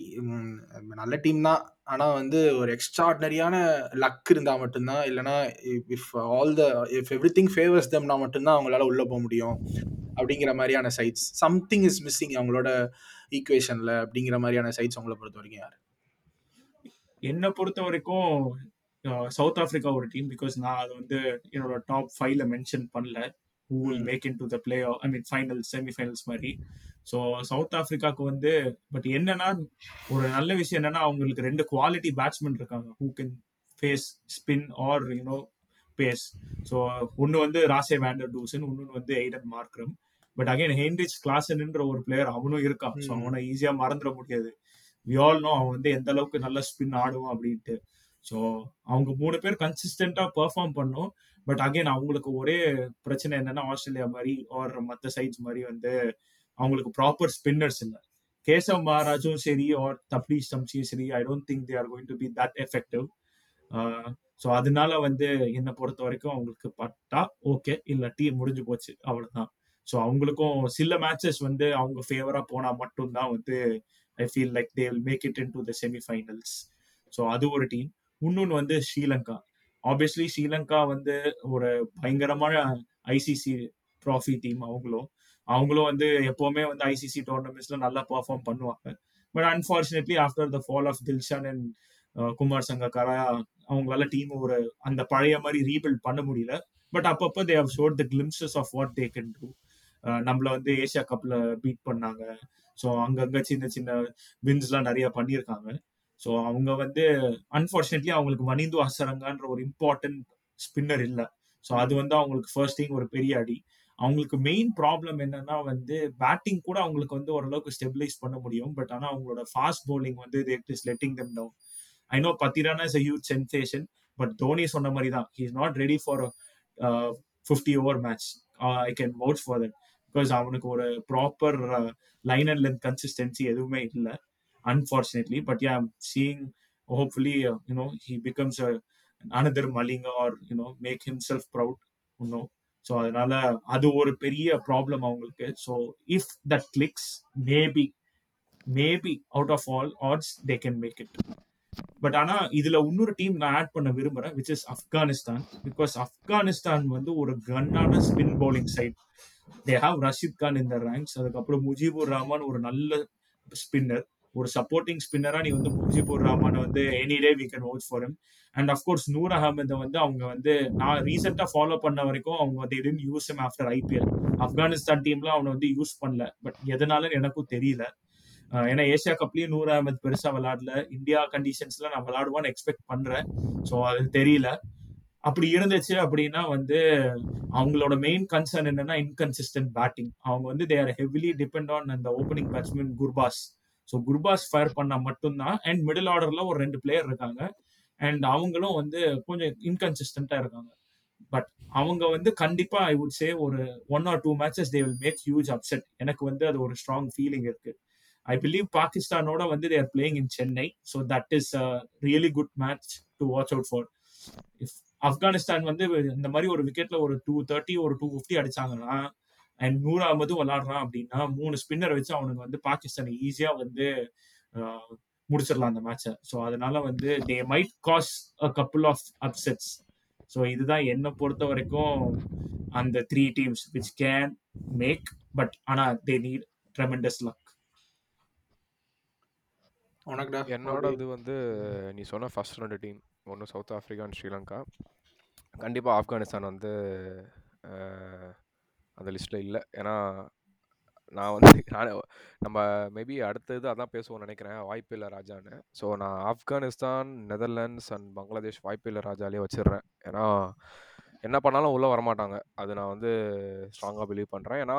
நல்ல டீம் தான் ஆனால் வந்து ஒரு எக்ஸ்ட்ராடினரியான லக் இருந்தால் மட்டும்தான் இல்லைன்னா if all the if everything favours தம்னா மட்டும்தான் அவங்களால உள்ளே போக முடியும் அப்படிங்கிற மாதிரியான சைட்ஸ் சம்திங் இஸ் மிஸ்ஸிங் அவங்களோட ஈக்குவேஷன்ல அப்படிங்கிற மாதிரியான சைட்ஸ் அவங்கள பொறுத்த வரைக்கும் யார்? என்னை பொறுத்த வரைக்கும் சவுத் ஆப்பிரிக்கா ஒரு டீம் பிகாஸ் நான் அது வந்து என்னோட டாப் ஃபைவ்ல மென்ஷன் பண்ணல. Who will. Make in to the play I mean finals semifinals மாதிரி. ஸோ சவுத் ஆப்பிரிக்காவுக்கு வந்து பட் என்னன்னா ஒரு நல்ல விஷயம் என்னன்னா அவங்களுக்கு ரெண்டு குவாலிட்டி பேட்ஸ்மேன் இருக்காங்க. Who can face spin or you know pace so ஒன்று வந்து ராசே வேண்டர் டூசன் இன்னொன்று வந்து Aiden Markram but again Heinrich கிளாசன்ன்ற ஒரு பிளேயர் அவனும் இருக்கான். ஸோ. அவனை ஈஸியாக மறந்துட முடியாது. வி ஆல் நோ அவன் வந்து எந்த அளவுக்கு நல்ல ஸ்பின் ஆடுவான் அப்படின்ட்டு. ஸோ அவங்க மூணு பேர் கன்சிஸ்டண்டா பெர்ஃபார்ம் பண்ணும். பட் அகைன் அவங்களுக்கு ஒரே பிரச்சனை என்னன்னா ஆஸ்திரேலியா மாதிரி ஆர் மற்ற சைட்ஸ் மாதிரி வந்து அவங்களுக்கு ப்ராப்பர் ஸ்பின்னர்ஸ் இல்லை. கேசவ் மகாராஜும் சரி ஆர் தப்லீஷ் சம்சியும் சரி I don't think they are going to be that effective so அதனால வந்து என்னை பொறுத்த வரைக்கும் அவங்களுக்கு பட்டா ஓகே இல்லை டீம் முடிஞ்சு போச்சு அவ்வளோதான் ஸோ அவங்களுக்கும் சில மேட்சஸ் வந்து அவங்க ஃபேவரா போனா மட்டும்தான் வந்து I feel like they will make it into the semifinals so அது ஒரு டீம் இன்னொன்று வந்து ஸ்ரீலங்கா. ஆப்வியஸ்லி ஸ்ரீலங்கா வந்து ஒரு பயங்கரமான ஐசிசி ட்ராஃபி டீம் அவங்களும். அவங்களும் வந்து எப்பவுமே வந்து ஐசிசி டோர்னமெண்ட்ஸ்ல நல்லா பெர்ஃபார்ம் பண்ணுவாங்க. But unfortunately after the fall of Dilshan and Kumar Sangakkara அவங்களால டீம் ஒரு அந்த பழைய மாதிரி ரீபில்ட் பண்ண முடியல. பட் அப்பப்போ they have shown the glimpses of what they can do நம்மள வந்து ஏசியா கப்ல பீட் பண்ணாங்க. ஸோ அங்கங்க சின்ன சின்ன வின்ஸ்லாம் நிறைய பண்ணியிருக்காங்க. ஸோ அவங்க வந்து அன்ஃபார்ச்சுனேட்லி அவங்களுக்கு மணிந்து அசரங்கன்ற ஒரு இம்பார்ட்டன்ட் ஸ்பின்னர் இல்லை. ஸோ அது வந்து அவங்களுக்கு ஃபர்ஸ்ட் திங் ஒரு பெரிய அடி. அவங்களுக்கு மெயின் ப்ராப்ளம் என்னன்னா வந்து பேட்டிங் கூட அவங்களுக்கு வந்து ஓரளவுக்கு ஸ்டெபிலைஸ் பண்ண முடியும். பட் ஆனால் அவங்களோட ஃபாஸ்ட் பவுலிங் வந்து is letting them down I know Pathirana is a huge sensation but Dhoni சொன்ன மாதிரி தான். He is not ready for fifty over match I can vouch for that because அவனுக்கு ஒரு proper line and length consistency எதுவுமே இல்லை. Unfortunately. But yeah, I'm seeing hopefully, uh, you know, he becomes a, another Malinga or, you know, make himself proud, you know. So அதனால அது ஒரு பெரிய problem அவங்களுக்கு. So if that clicks maybe maybe out of all odds they can make it but ஆனா இதுல இன்னொரு team நான் add பண்ண விரும்புறேன் which is Afghanistan because Afghanistan வந்து ஒரு கன்னான spin bowling side they have Rashid Khan இந்த ரேங்க்ஸ் அதுக்கப்புறம் முஜிபுர் ரஹ்மான் ஒரு நல்ல ஸ்பின்னர் ஒரு சப்போர்ட்டிங் ஸ்பின்னரா நீ வந்து முஜிபுர் ரஹ்மான் வந்து any day we can watch for and of course Noor அஹமதை வந்து அவங்க வந்து நான் ரீசெண்டா ஃபாலோ பண்ண வரைக்கும் அவங்க they tend use him after IPL Afghanistan டீம்ல அவனை வந்து யூஸ் பண்ணல. பட் எதனால எனக்கும் தெரியல. ஏன்னா ஏசியா கப்லயும் நூர் அஹமத் பெருசா விளையாடல. இந்தியா கண்டிஷன்ஸ்ல நான் விளாடுவான்னு எக்ஸ்பெக்ட் பண்றேன். ஸோ அது தெரியல. அப்படி இருந்துச்சு அப்படின்னா வந்து அவங்களோட மெயின் கன்சர்ன் என்னன்னா இன்கன்சிஸ்டன்ட் பேட்டிங் அவங்க வந்து தேர் ஹெவிலி டிபெண்ட் ஆன் அந்த opening batsman Gurbaz so Gurbaz fire பண்ணா மட்டும்தான் அண்ட் மிடில் ஆர்டர்ல ஒரு ரெண்டு பிளேயர் இருக்காங்க. அண்ட் அவங்களும் வந்து கொஞ்சம் இன்கன்சிஸ்டண்டா இருக்காங்க. பட் அவங்க வந்து கண்டிப்பா ஐ வுட் சே ஒரு one or two matches they will make huge upset எனக்கு வந்து அது ஒரு ஸ்ட்ராங் ஃபீலிங் இருக்கு. ஐ பிலீவ் பாகிஸ்தானோட வந்து their playing in Chennai so that is a really good match to watch out for if Afghanistan வந்து இந்த மாதிரி ஒரு விக்கெட்ல ஒரு டூ தேர்ட்டி ஒரு டூ ஃபிஃப்டி அடிச்சாங்கன்னா அண்ட் நூறு அகமதும் விளாடுறான் அப்படின்னா மூணு ஸ்பின்னர் வச்சு அவனுக்கு வந்து பாகிஸ்தான் ஈஸியா வந்து முடிச்சிடலாம் அந்த மேட்சை ஸோ அதனால வந்து they might cause a couple of upsets so இதுதான் என்னை பொறுத்த வரைக்கும் அந்த three teams which can make but ஆனா தே நீட் ட்ரெமெண்டஸ் லக் என்னோட இது வந்து நீ சொன்ன ஃபர்ஸ்ட் ரெண்டு டீம் ஒன்று சவுத் ஆஃப்ரிக்கா அண்ட் ஸ்ரீலங்கா கண்டிப்பாக ஆப்கானிஸ்தான் வந்து அந்த லிஸ்ட்டில் இல்லை. ஏன்னா நான் வந்து நான் நம்ம மேபி அடுத்தது அதான் பேசுவோம்னு நினைக்கிறேன். வாய்ப்பு இல்லை ராஜான்னு. ஸோ நான் ஆப்கானிஸ்தான் நெதர்லாண்ட்ஸ் அண்ட் பங்களாதேஷ் வாய்ப்பு இல்லை ராஜாலே வச்சிடுறேன் ஏன்னா என்ன பண்ணாலும் உள்ளே வரமாட்டாங்க. அது நான் வந்து ஸ்ட்ராங்காக பிலீவ் பண்ணுறேன் ஏன்னா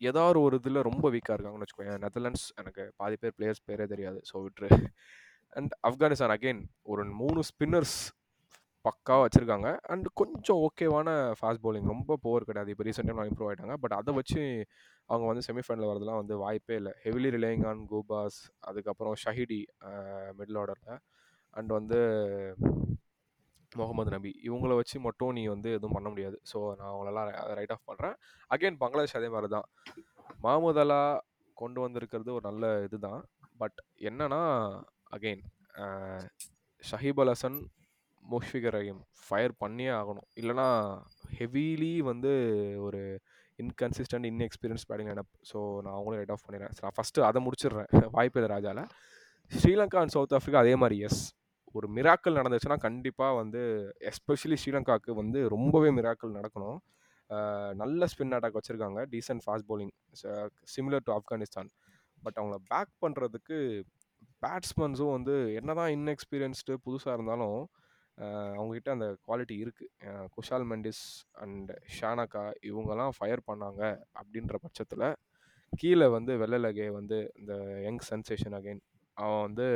ஏதாவது ஒரு இதில் ரொம்ப வீக்காக இருக்காங்கன்னு வச்சுக்கோங்க நெதர்லாண்ட்ஸ் எனக்கு பாதி பேர் பிளேயர்ஸ் பேரே தெரியாது. ஸோ விட்ரு. அண்ட் ஆப்கானிஸ்தான் அகெயின் ஒரு மூணு ஸ்பின்னர்ஸ் பக்காவாக வச்சுருக்காங்க. அண்ட் கொஞ்சம் ஓகேவான ஃபாஸ்ட் பவுலிங் ரொம்ப போர் கிடையாது. இப்போ ரீசெண்டாக இம்ப்ரூவ் ஆகிட்டாங்க பட் அதை வச்சு அவங்க வந்து செமிஃபைனல் வரதுலாம் வந்து வாய்ப்பே இல்லை. ஹெவிலி ரிலேயிங் ஆன் கோபாஸ் அதுக்கப்புறம் ஷஹிடி மிடில் ஆர்டரில் அண்ட் வந்து முகமது நபி. இவங்கள வச்சு மட்டும் நீ வந்து எதுவும் பண்ண முடியாது. ஸோ நான் அவங்களெல்லாம் ரைட் ஆஃப் பண்ணுறேன் அகெயின் பங்களாதேஷ் அதே மாதிரி தான். மஹமூத் அலா கொண்டு வந்திருக்கிறது ஒரு நல்ல இதுதான் பட் என்னன்னா அகெயின் ஷஹீப் அல் ஹசன் முஷ்ஃபிகர் ரஹீம் ஃபயர் பண்ணியே ஆகணும். இல்லைனா ஹெவிலி வந்து ஒரு inconsistent inexperience batting lineup so நான் அவங்களும் ரைட் ஆஃப் பண்ணிடுறேன். நான் ஃபஸ்ட்டு அதை முடிச்சிடுறேன். வாய்ப்பு இல்லை ராஜாவில் ஸ்ரீலங்கா அண்ட் சவுத் ஆஃப்ரிக்கா அதே மாதிரி எஸ் ஒரு மிராக்கள் நடந்துச்சுன்னா கண்டிப்பாக வந்து எஸ்பெஷலி ஸ்ரீலங்காவுக்கு வந்து ரொம்பவே மிராக்கள் நடக்கணும். நல்ல ஸ்பின் அட்டாக் வச்சுருக்காங்க. Decent fast bowling similar to Afghanistan. But அவங்கள பேக் பண்ணுறதுக்கு பேட்ஸ்மேன்ஸும் வந்து என்ன தான் இன்எக்ஸ்பீரியன்ஸ்டு புதுசாக இருந்தாலும் அவங்கக்கிட்ட அந்த குவாலிட்டி இருக்குது குஷால் மெண்டிஸ் அண்ட் ஷானகா இவங்கெல்லாம் ஃபயர் பண்ணாங்க அப்படின்ற பட்சத்தில் கீழே வந்து வெள்ளலகே வந்து இந்த யங் சென்சேஷன் அகைன் அவன் வந்து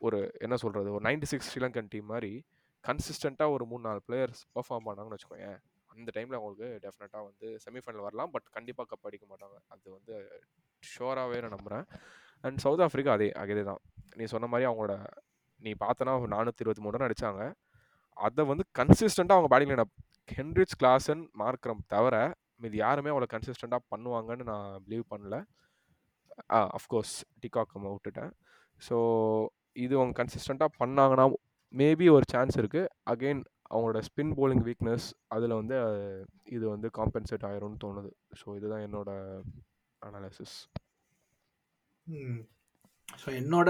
ஒரு என்ன சொல்கிறது ஒரு 96 சிக்ஸ் ஸ்ரீலங்கன் டீம் மாதிரி கன்சிஸ்டண்ட்டாக ஒரு மூணு நாலு பிளேயர்ஸ் பெர்ஃபார்ம் பண்ணாங்கன்னு வச்சுக்கோங்க அந்த டைமில் அவங்களுக்கு டெஃபினட்டாக வந்து செமிஃபைனல் வரலாம். பட் கண்டிப்பாக கப் அடிக்க மாட்டாங்க. அது வந்து ஷோராகவே நான் நம்புகிறேன் அண்ட் சவுத் ஆஃப்ரிக்கா அதே அதே தான் நீ சொன்ன மாதிரி அவங்களோட நீ பார்த்தனா நானூற்றி இருபத்தி மூணு ரன் அடித்தாங்க அதை வந்து கன்சிஸ்டண்ட்டாக அவங்க batting lineup Heinrich Klaasen Markram தவிர இது யாருமே அவ்வளோ கன்சிஸ்டண்ட்டாக பண்ணுவாங்கன்னு நான் பிலீவ் பண்ணல. ஆ அஃப்கோர்ஸ் டிகாக் விட்டுட்டேன். ஸோ இது அவங்க கன்சிஸ்டண்ட்டாக பண்ணாங்கன்னா மேபி ஒரு சான்ஸ் இருக்குது அகெயின் அவங்களோட ஸ்பின் போலிங் வீக்னஸ் அதில் வந்து இது வந்து காம்பன்சேட் ஆயிரும்னு தோணுது. ஸோ இதுதான் என்னோட அனாலிசிஸ் ஸோ என்னோட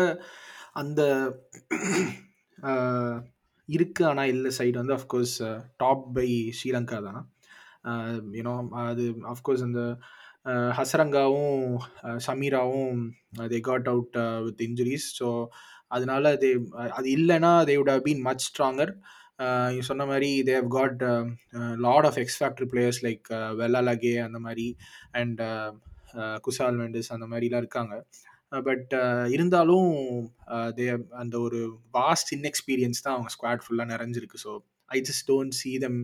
அந்த இருக்கு. ஆனால் இல்லை சைடு வந்து அஃப்கோர்ஸ் டாப் பை ஸ்ரீலங்கா தான். யூனோ அது அஃப்கோர்ஸ் அந்த ஹசரங்காவும் சமீராவும் they got out with injuries so அதனால தே அது இல்லைன்னா they would have been much stronger நீ சொன்ன மாதிரி they have got lot of X factor players like Wellalage அந்த மாதிரி அண்ட் குசால் மெண்டஸ் அந்த மாதிரிலாம் இருக்காங்க. பட் இருந்தாலும் தே அந்த ஒரு வாஸ்ட் இன்எக்ஸ்பீரியன்ஸ் தான் அவங்க ஸ்குவாட் ஃபுல்லாக நிறைஞ்சிருக்கு. So I just don't see them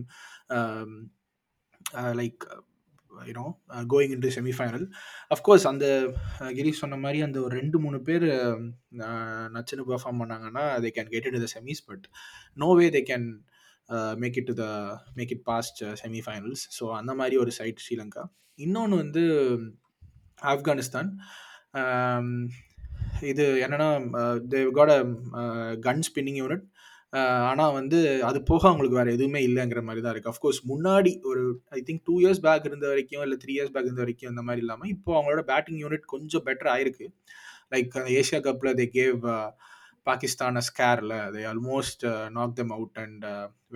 like you know going into semifinal of course அந்த uh, கிரீஷ் சொன்ன மாதிரி அந்த ஒரு ரெண்டு மூணு பேர் நச்சுன்னு பெர்ஃபார்ம் பண்ணாங்கன்னா they can get it the semis but no way they can make it to the make it past semifinals so அந்த மாதிரி ஒரு சைட் ஸ்ரீலங்கா. இன்னொன்று வந்து ஆப்கானிஸ்தான் இது என்னன்னா they've got gun spinning unit ஆனால் வந்து அது போக அவங்களுக்கு வேறு எதுவுமே இல்லைங்கிற மாதிரி தான் இருக்குது அஃப்கோர்ஸ் முன்னாடி ஒரு I think two years back இருந்த வரைக்கும் இல்லை த்ரீ இயர்ஸ் பேக் இருந்த வரைக்கும் அந்த மாதிரி இல்லாமல் இப்போ அவங்களோட பேட்டிங் யூனிட் கொஞ்சம் பெட்டர் ஆயிருக்கு. லைக் ஏஷியா கப்பில் they gave Pakistan ஸ்கேரில் they almost knock them out and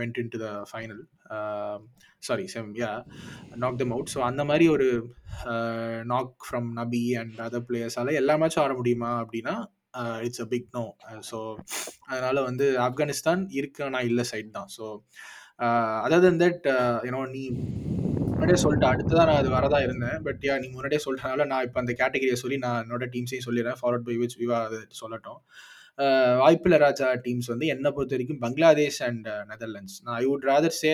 went in to the final sorry semi yeah knock them out so அந்த மாதிரி ஒரு knock from Nabi and other பிளேயர்ஸால் எல்லா மேட்சும் ஆட முடியுமா அப்படின்னா it's a big no so அதனால் வந்து ஆப்கானிஸ்தான் இருக்கு நான் இல்லை சைட் தான். ஸோ அதர் தட் யூனோ நீ முன்னாடியே சொல்லிட்டு அடுத்ததான் நான் அது வரதா இருந்தேன். பட் யா நீ முன்னாடியே சொல்கிறனால நான் இப்போ அந்த கேட்டகரியை சொல்லி நான் என்னோட டீம்ஸையும் சொல்லிடுறேன். ஃபார்வர்ட் பை விச் விவா அது சொல்லட்டும். வாய்ப்பில் ராஜா டீம்ஸ் வந்து என்னை பொறுத்த வரைக்கும் பங்களாதேஷ் அண்ட் நெதர்லாண்ட்ஸ். நான் I would rather say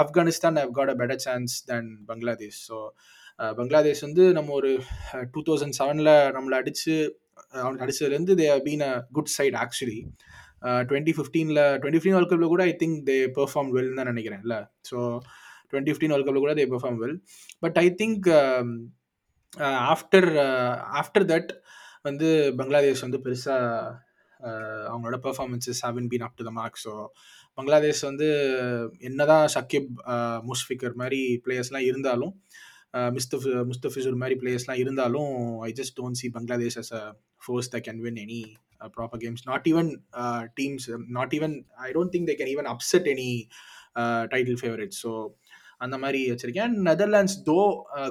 Afghanistan I've got a better chance than Bangladesh. So Bangladesh வந்து நம்ம ஒரு டூ தௌசண்ட் செவனில் நம்மளை அடித்து அவனுக்கு அடிச்சதுலேருந்து they been a good side actually twenty ஃபிஃப்டீனில் twenty fifteen world கப்பில் கூட ஐ திங்க் தே பெர்ஃபார்ம் வெல்னு தான் நினைக்கிறேன் இல்லை ஸோ டுவெண்ட்டி ஃபிஃப்டீன் வேர்ல்ட் கப்பில் கூட they perform well but I think after after that வந்து பங்களாதேஷ் வந்து பெருசாக அவங்களோட performances haven't been up to the mark so Bangladesh வந்து என்னதான் ஷக்கிப் முஷ்ஃபிகர் மாதிரி பிளேயர்ஸ்லாம் இருந்தாலும் மிஸ்தஃப் முஸ்தஃபிசூர் மாதிரி பிளேயர்ஸ்லாம் இருந்தாலும் I just don't see Bangladesh as a force the can win any proper games not even teams not even I don't think they can even upset any title favourite so அந்த மாதிரி வச்சிருக்கேன் அண்ட் நெதர்லாண்ட்ஸ் தோ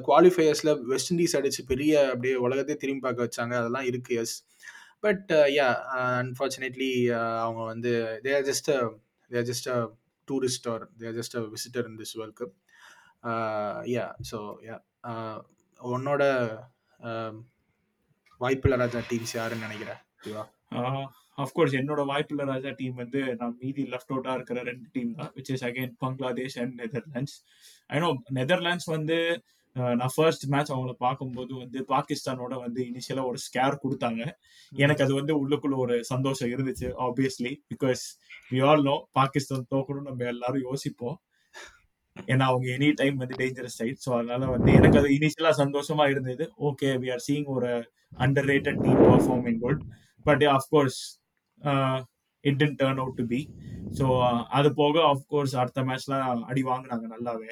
குவாலிஃபயர்ஸில் west Indies அடித்து பெரிய அப்படியே உலகத்தையே திரும்பி பார்க்க வச்சாங்க. அதெல்லாம் இருக்குது எஸ் பட் யா அன்ஃபார்ச்சுனேட்லி அவங்க வந்து they are just they are just a tourist are they are just a visitor in this world cup yeah so yeah உன்னோட வாய்ப்பில்ல ராஜா டீம்ஸ் யாருன்னு நினைக்கிறேன் ஓகேவா அஃப்கோர்ஸ் என்னோட வாய்ப்புள்ள ராஜா டீம் வந்து நான் மீதி லெஃப்ட் அவுட்டா இருக்கிற ரெண்டு டீம் தான் which is again Bangladesh and Netherlands I know Netherlands வந்து நான் ஃபர்ஸ்ட் மேட்ச் அவங்கள பார்க்கும்போது வந்து பாகிஸ்தானோட வந்து இனிஷியலா ஒரு ஸ்கேர் கொடுத்தாங்க. எனக்கு அது வந்து உள்ளுக்குள்ள ஒரு சந்தோஷம் இருந்துச்சு obviously because we all know Pakistan தோக்கணும் நம்ம எல்லாரும் யோசிப்போம். ஏன்னா அவங்க எனி டைம் வந்து டேஞ்சரஸ் சைட் ஸோ அதனால வந்து எனக்கு அது இனிஷியலா சந்தோஷமா இருந்தது. ஓகே வி ஆர் சீங் ஒரு underrated team performing good but of course it didn't turn out to be so அது போக அஃப்கோர்ஸ் அடுத்த மேட்ச்லாம் அடி வாங்கினாங்க நல்லாவே.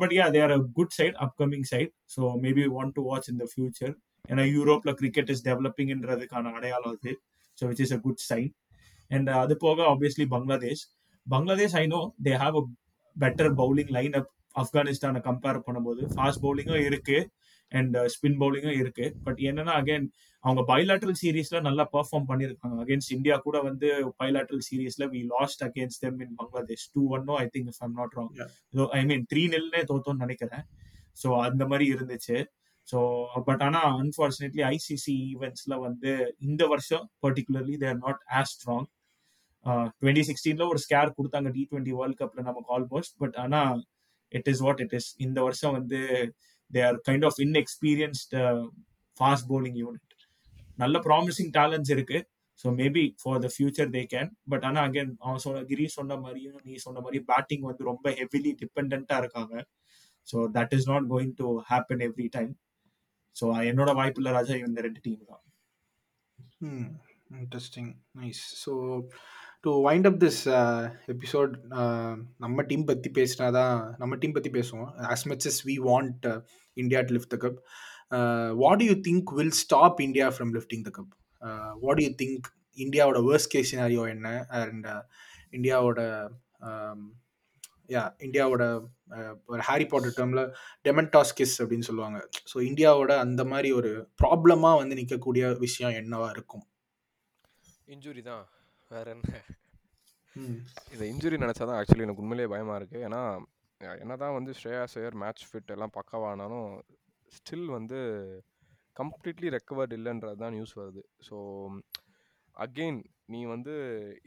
But yeah they're a good side upcoming side so maybe one to watch in the future ஏன்னா யூரோப்ல cricket is டெவலப்பிங்ன்றதுக்கான அடையாளம் அது so which is a good sign and அது போக obviously Bangladesh Bangladesh I know they have a better bowling line up ஆப்கானிஸ்தானை compare பண்ணும்போது fast பவுலிங்கும் இருக்கு. அண்ட் ஸ்பின் பவுலிங்கும் இருக்கு. பட் என்னன்னா அகைன் அவங்க பைலாட்ரல் சீரீஸ்ல நல்லா பெர்ஃபார்ம் பண்ணியிருக்காங்க அகேன்ஸ்ட் இந்தியா கூட வந்து பைலாட்ரல் சீரீஸ்ல we lost against them in Bangladesh two ஒன்னோ I think I'm not wrong I mean three நெல்னே தோத்தோன்னு நினைக்கிறேன். ஸோ அந்த மாதிரி இருந்துச்சு. ஸோ பட் ஆனால் அன்ஃபார்ச்சுனேட்லி ஐசிசி ஈவெண்ட்ஸ்ல வந்து இந்த வருஷம் particularly they're not as strong twenty சிக்ஸ்டீன்ல ஒரு ஸ்கேர் கொடுத்தாங்க டி டுவெண்ட்டி வேர்ல்ட் கப்ல நமக்கு ஆல்மோஸ்ட் பட் ஆனால் it is what it is இந்த வருஷம் வந்து they are kind of inexperienced fast bowling unit நல்ல ப்ராமிசிங் டேலண்ட்ஸ் இருக்கு. So maybe for the future they can but ஆனால் அகேன் அவன் சொன்ன கிரி சொன்ன மாதிரியும் நீ சொன்ன மாதிரி பேட்டிங் வந்து ரொம்ப ஹெவிலி டிபெண்ட்டாக இருக்காங்க. So that is not going to happen every time so என்னோட வாய்ப்பில் ராஜா இந்த ரெண்டு டீம் தான். Interesting nice so to wind up this episode நம்ம டீம் பற்றி பேசினா தான் நம்ம டீம் பற்றி பேசுவோம். As much as we want India to lift the cup what you think will stop India from lifting the cup what you think இந்தியாவோட worst case scenario என்ன? And இந்தியாவோட யா இந்தியாவோட ஒரு ஹாரி பாட்டர் டேர்மில் டெமெண்டாஸ் kiss அப்படின்னு சொல்லுவாங்க. So இந்தியாவோட அந்த மாதிரி ஒரு ப்ராப்ளமாக வந்து நிற்கக்கூடிய விஷயம் என்னவா இருக்கும்? இன்ஜுரி தான். வேற என்ன? இந்த இன்ஜுரி நினச்சா தான் ஆக்சுவலி எனக்கு உண்மையிலேயே பயமாக இருக்குது ஏன்னா என்ன தான் வந்து ஸ்ரேயா சேயர் மேட்ச் ஃபிட் எல்லாம் பக்காவானாலும் ஸ்டில் வந்து கம்ப்ளீட்லி ரெக்கவர்ட் இல்லைன்றது தான் நியூஸ் வருது. ஸோ அகெயின் நீ வந்து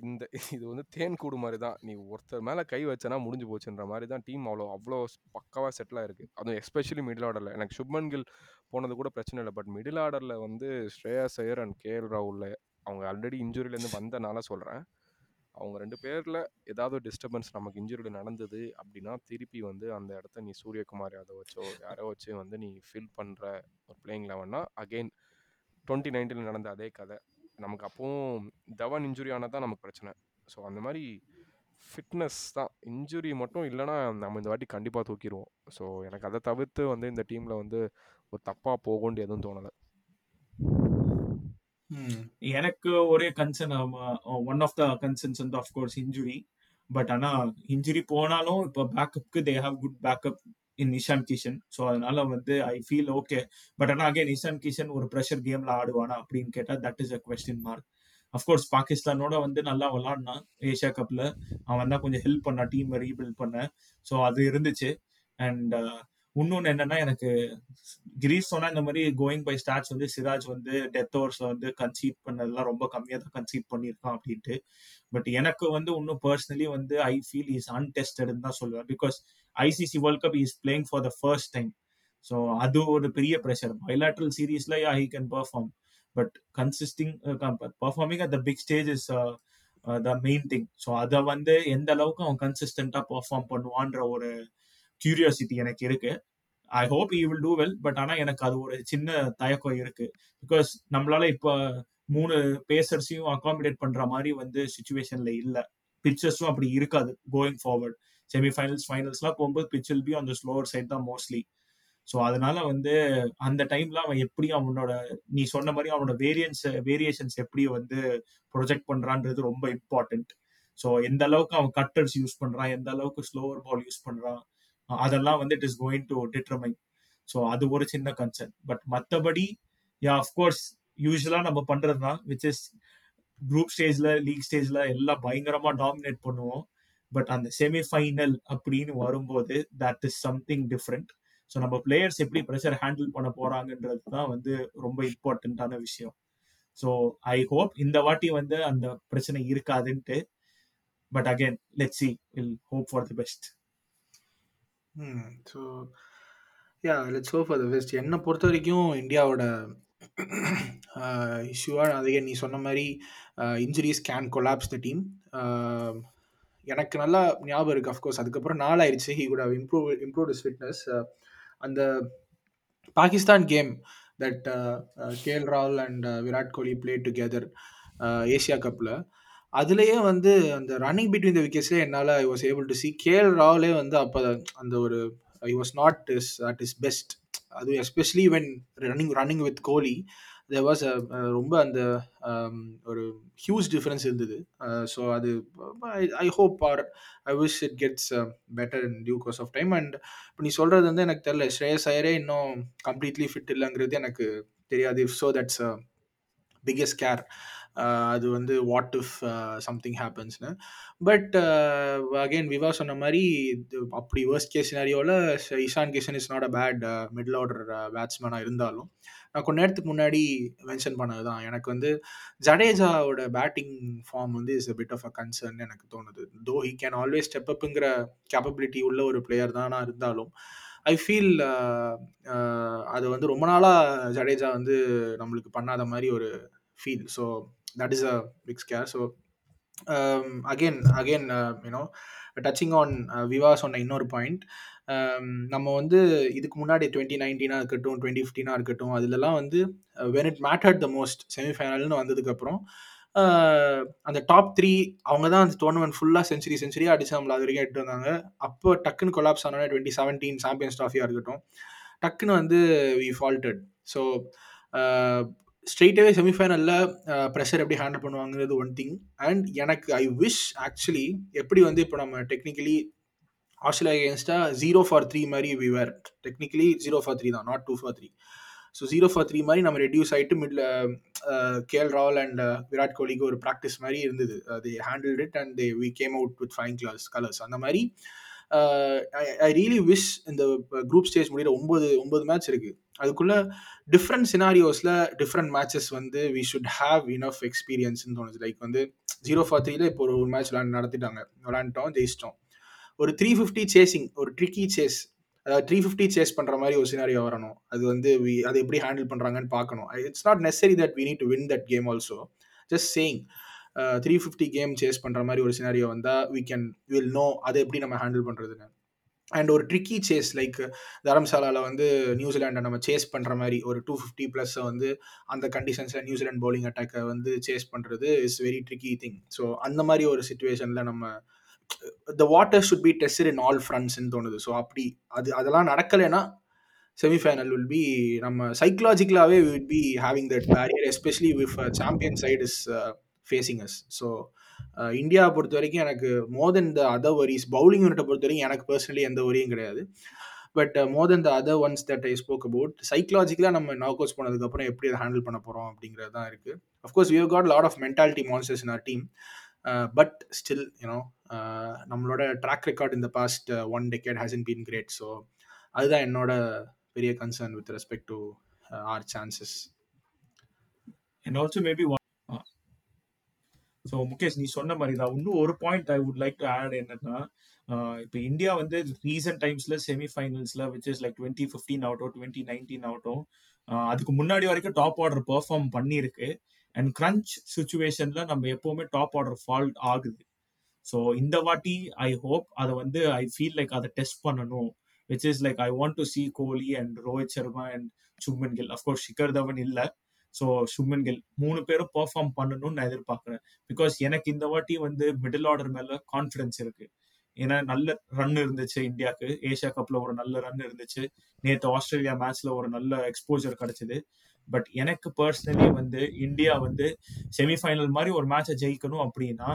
இந்த இது வந்து தேன் கூடு மாதிரி தான் நீ ஒருத்தர் மேலே கை வச்சனா முடிஞ்சு போச்சுன்ற மாதிரி தான் டீம் அவ்வளோ அவ்வளோ பக்காவாக செட்டிலாக இருக்குது அதுவும் எஸ்பெஷலி மிடில் ஆர்டரில் எனக்கு சுப்மன் கில் போனது கூட பிரச்சனை இல்லை. பட் மிடில் ஆர்டரில் வந்து ஸ்ரேயா சையர் அண்ட் கேஎல் ராகுல் அவங்க ஆல்ரெடி இன்ஜுரியிலேருந்து வந்தனால சொல்கிறேன் அவங்க ரெண்டு பேரில் ஏதாவது டிஸ்டர்பன்ஸ் நமக்கு இன்ஜுரியில் நடந்தது அப்படின்னா திருப்பி வந்து அந்த இடத்த நீ சூரியகுமார் யாதவ் வச்சோ யாரோ வச்சு வந்து நீ ஃபில் பண்ணுற ஒரு பிளேயிங் லெவன்னா அகெயின் டுவெண்ட்டி நைன்டீனில் நடந்த அதே கதை. நமக்கு அப்போவும் தவன் இன்ஜுரி ஆனால் தான் நமக்கு பிரச்சனை. ஸோ அந்த மாதிரி ஃபிட்னஸ் தான். இன்ஜுரி மட்டும் இல்லைனா நம்ம இந்த வாட்டி கண்டிப்பாக தூக்கிடுவோம் ஸோ எனக்கு அதை தவிர்த்து வந்து இந்த டீமில் வந்து ஒரு தப்பாக போகும்னு எதுவும் தோணலை. Hmm. எனக்கு ஒரே concern one of the concerns வந்து ஆஃப்கோர்ஸ் இன்ஜுரி பட் ஆனால் இன்ஜுரி போனாலும் இப்போ பேக்கப்க்கு they have good backup in Ishan Kishan so அதனால வந்து ஐ ஃபீல் ஓகே பட் ஆனால் அகேன் இஷான் கிஷன் ஒரு ப்ரெஷர் கேம்ல ஆடுவானா அப்படின்னு கேட்டால் that is a question mark of course பாகிஸ்தானோட வந்து நல்லா விளாடினான் ஏஷியா கப்ல அவன் தான் கொஞ்சம் ஹெல்ப் பண்ணான் டீம் ரீபில்ட் பண்ண. ஸோ அது இருந்துச்சு. அண்ட் இன்னொன்று என்னன்னா எனக்கு கிரீஸ் சொன்னா இந்த மாதிரி கோயிங் பை ஸ்டாட்ஸ் வந்து சிராஜ் வந்து டெத் ஓவர்ஸ்ல வந்து கன்சீட் பண்ணதெல்லாம் ரொம்ப கம்மியாக தான் கன்சீட் பண்ணியிருக்கான் அப்படின்ட்டு. பட் எனக்கு வந்து இன்னும் பர்சனலி வந்து ஐ ஃபீல் இஸ் அன்டெஸ்டட்னு தான் சொல்லுவேன். Because ICC world cup is playing for the first time so அது ஒரு பெரிய ப்ரெஷர் பைலாட்ரல் சீரீஸ்ல yeah he can perform but consisting performing at the big stage is the main thing so அதை வந்து எந்த அளவுக்கு அவன் கன்சிஸ்டண்டா பர்ஃபார்ம் பண்ணுவான்ற ஒரு கியூரியாசிட்டி எனக்கு இருக்கு. I hope you will do well but ஆனால் எனக்கு அது ஒரு சின்ன தயக்கம் இருக்கு. பிகாஸ் நம்மளால இப்போ மூணு பேசர்ஸையும் அகாமடேட் பண்ற மாதிரி வந்து சுச்சுவேஷன்ல இல்லை. பிக்சர்ஸும் அப்படி இருக்காது கோயிங் ஃபார்வர்ட் செமிஃபைனல்ஸ் ஃபைனல்ஸ்லாம் போகும்போது pitch will be on the slower side தான் மோஸ்ட்லி ஸோ அதனால வந்து அந்த டைம்ல அவன் எப்படி அவனோட நீ சொன்ன மாதிரி அவனோட வேரியன்ஸ் வேரியேஷன்ஸ் எப்படி வந்து ப்ரொஜெக்ட் பண்றான்றது ரொம்ப இம்பார்ட்டன்ட் ஸோ எந்த அளவுக்கு அவன் கட்டர்ஸ் யூஸ் பண்றான் எந்த அளவுக்கு ஸ்லோவர் பால் யூஸ் பண்றான் அதெல்லாம் வந்து it is going to determine so அது ஒரு சின்ன கன்சர்ன் பட் மற்றபடி யா அஃப்கோர்ஸ் யூஸ்வலா நம்ம பண்ணுறதுனா விச் இஸ் குரூப் ஸ்டேஜ்ல லீக் ஸ்டேஜ்ல எல்லாம் பயங்கரமா டாமினேட் பண்ணுவோம். பட் அந்த செமிஃபைனல் அப்படின்னு வரும்போது that is something different so நம்ம பிளேயர்ஸ் எப்படி ப்ரெஷர் ஹேண்டில் பண்ண போறாங்கன்றது தான் வந்து ரொம்ப இம்பார்ட்டண்ட்டான விஷயம். ஸோ ஐ ஹோப் இந்த வாட்டி வந்து அந்த பிரச்சனை இருக்காதுன்ட்டு. But again let see will hope for the best so yeah let's hope for the best என்னை பொறுத்த வரைக்கும் இந்தியாவோட இஷ்யூவாக அதே நீ சொன்ன மாதிரி injuries can collapse the team எனக்கு நல்லா ஞாபகம் இருக்குது அஃப்கோர்ஸ் அதுக்கப்புறம் நாளாயிருச்சு he could have improve improve is fitness அந்த பாகிஸ்தான் கேம் தட் கேஎல் ராகுல் and Virat Kohli play together Asia கப்பில் அதுலேயே வந்து அந்த ரன்னிங் பிட்வீன் த விக்கெட்ஸ்லேயே என்னால் I was able to see KL ராவ்லே வந்து அப்போ அந்த ஒரு I was not is at is best அது especially when running running with Kohli there was ரொம்ப அந்த um, ஒரு ஹியூஜ் டிஃப்ரென்ஸ் இருந்தது. Uh, ஸோ அது I hope or I wish it gets better in due course of time and இப்போ நீ சொல்கிறது வந்து எனக்கு தெரியல. ஸ்ரேயஸ் ஐயரே இன்னும் கம்ப்ளீட்லி ஃபிட் இல்லைங்கிறது எனக்கு தெரியாது. If so that's biggest care அது வந்து வாட் இஃப் சம்திங் ஹேப்பன்ஸ்னு பட் அகெயின் விவா சொன்ன மாதிரி இது அப்படி worst case சினாரியோவில் Ishan Kishan is not a bad middle order பேட்ஸ்மேனாக இருந்தாலும் நான் கொஞ்ச நேரத்துக்கு முன்னாடி மென்ஷன் பண்ணது தான் எனக்கு வந்து ஜடேஜாவோட பேட்டிங் ஃபார்ம் வந்து is a bit of a concern எனக்கு தோணுது. Though he can always step அப்புங்கிற capability உள்ள ஒரு பிளேயர் தானா இருந்தாலும் ஐ ஃபீல் அது வந்து ரொம்ப நாளாக ஜடேஜா வந்து நம்மளுக்கு பண்ணாத மாதிரி ஒரு feel so that is a big scare so again again you know touching on Viva சொன்ன இன்னொரு பாயிண்ட் um, நம்ம வந்து இதுக்கு முன்னாடி டுவெண்ட்டி நைன்டீனாக இருக்கட்டும் டுவெண்ட்டி ஃபிஃப்டீனாக இருக்கட்டும் அதுலலாம் வந்து when it mattered the most செமிஃபைனல்னு வந்ததுக்கப்புறம் uh, அந்த டாப் த்ரீ அவங்க தான் அந்த டோர்னமெண்ட் ஃபுல்லாக செஞ்சுரி செஞ்சுரியாக அடிச்சு நம்மள அது வரைக்கும் எடுத்து வந்தாங்க அப்போ டக்குன்னு கொலாப்ஸ் ஆனோட டுவெண்ட்டி செவன்டீன் சாம்பியன்ஸ் ட்ராஃபியாக இருக்கட்டும் டக்குன்னு வந்து வி ஃபால்டட் ஸோ ஸ்ட்ரெயிட்டாகவே செமிஃபைனலில் ப்ரெஷர் எப்படி ஹேண்டில் பண்ணுவாங்கிறது ஒன் திங் அண்ட் எனக்கு ஐ விஷ் ஆக்சுவலி எப்படி வந்து இப்போ நம்ம டெக்னிக்கலி ஆஸ்திரேலியா அகேன்ஸ்டாக ஜீரோ ஃபார் த்ரீ மாதிரி we were technically zero for three தான் not two for three so zero for three மாதிரி நம்ம ரெடியூஸ் ஆகிட்டு middle KL Rawal and Virat கோலிக்கு ஒரு ப்ராக்டிஸ் மாதிரி இருந்தது. அது handle it and they we came out with fine class colours அந்த மாதிரி ஐ ரியலி விஷ் இந்த குரூப் ஸ்டேஜ் முடிகிற ஒம்பது ஒம்பது மேட்ச் இருக்குது அதுக்குள்ள டிஃப்ரெண்ட் சினாரியோஸில் டிஃப்ரெண்ட் மேட்சஸ் வந்து வி ஷுட் ஹாவ் இனஃப் எக்ஸ்பீரியன்ஸ்னு தோணுது லைக் வந்து ஜீரோ ஃபார் த்ரீல இப்போ ஒரு மேட்ச் விளாண்டு நடத்திட்டாங்க. விளாண்டுட்டோம் ஜெயிச்சிட்டோம். ஒரு த்ரீ ஃபிஃப்டி சேசிங் ஒரு ட்ரிக்கி சேஸ் அதாவது த்ரீ ஃபிஃப்டி சேஸ் பண்ணுற மாதிரி ஒரு சினாரியோ வரணும். அது வந்து வி அதை எப்படி ஹேண்டில் பண்ணுறாங்கன்னு பார்க்கணும். It's not necessary that we need to win that game also just saying three fifty game chase பண்ணுற மாதிரி ஒரு சினாரியோ வந்தால் வி கேன் வில் நோ அதை எப்படி நம்ம ஹேண்டில் பண்ணுறதுன்னு அண்ட் ஒரு ட்ரிக்கி சேஸ் லைக் தரம்சாலாவில் வந்து நியூசிலாண்டை நம்ம சேஸ் பண்ணுற மாதிரி ஒரு டூ ஃபிஃப்டி ப்ளஸ்ஸை வந்து அந்த கண்டிஷன்ஸில் நியூசிலாண்ட் பவுலிங் அட்டாக்கை வந்து சேஸ் பண்ணுறது is very tricky thing so அந்த மாதிரி ஒரு சுச்சுவேஷனில் நம்ம the water should be test in all ஃப்ரண்ட்ஸ்ன்னு தோணுது. ஸோ அப்படி அது அதெல்லாம் நடக்கலைன்னா செமிஃபைனல் வில் பி நம்ம சைக்கலாஜிக்கலாகவே will be having that barrier especially with champion side is facing us so இந்தியாவை பொறுத்த வரைக்கும் எனக்கு more than the other worries bowling யூனிட்டை பொறுத்த வரைக்கும் எனக்கு பர்சனலி எந்த வரியும் கிடையாது. But more than the other ones that I spoke about சைக்கலாஜிக்கலாக நம்ம நாக் அவுட்ஸ் எப்படி அதை ஹேண்டில் பண்ண போகிறோம் அப்படிங்கிறது தான் இருக்குது of course we got lot of mentality monsters in our team but still you know நம்மளோட ட்ராக் ரெக்கார்ட் இந்த past one decade in been great so அதுதான் என்னோட பெரிய concern with respect to our chances and also maybe so Mukesh நீ சொன்ன மாதிரி தான். இன்னும் ஒரு point I would like to add என்னன்னா இப்போ இந்தியா வந்து ரீசன்ட் டைம்ஸ்ல செமிஃபைனல்ஸ்ல which is like twenty fifteen ஆகட்டும் டுவெண்ட்டி நைன்டீன் ஆகட்டும் அதுக்கு முன்னாடி வரைக்கும் டாப் ஆர்டர் பெர்ஃபார்ம் பண்ணியிருக்கு. அண்ட் கிரன்ச் சுச்சுவேஷன்ல நம்ம எப்பவுமே டாப் ஆர்டர் ஃபால்ட் ஆகுது. ஸோ இந்த வாட்டி ஐ ஹோப் அதை வந்து ஐ ஃபீல் லைக் அதை டெஸ்ட் பண்ணணும். Which is like I want to see Kohli and Rohit Sharma and Shubman Gill of course Shikhar Dhawan இல்லை. ஸோ சுமன் கில் மூணு பேரும் பெர்ஃபார்ம் பண்ணணும்னு நான் எதிர்பார்க்குறேன். பிகாஸ் எனக்கு இந்த வாட்டி வந்து மிடில் ஆர்டர் மேல கான்ஃபிடன்ஸ் இருக்கு. ஏன்னா நல்ல ரன் இருந்துச்சு இந்தியாவுக்கு ஏஷியா கப்ல ஒரு நல்ல ரன் இருந்துச்சு. நேற்று ஆஸ்திரேலியா மேட்ச்ல ஒரு நல்ல எக்ஸ்போஜர் கிடைச்சது. பட் எனக்கு பர்சனலி வந்து இந்தியா வந்து செமிஃபைனல் மாதிரி ஒரு மேட்சை ஜெயிக்கணும் அப்படின்னா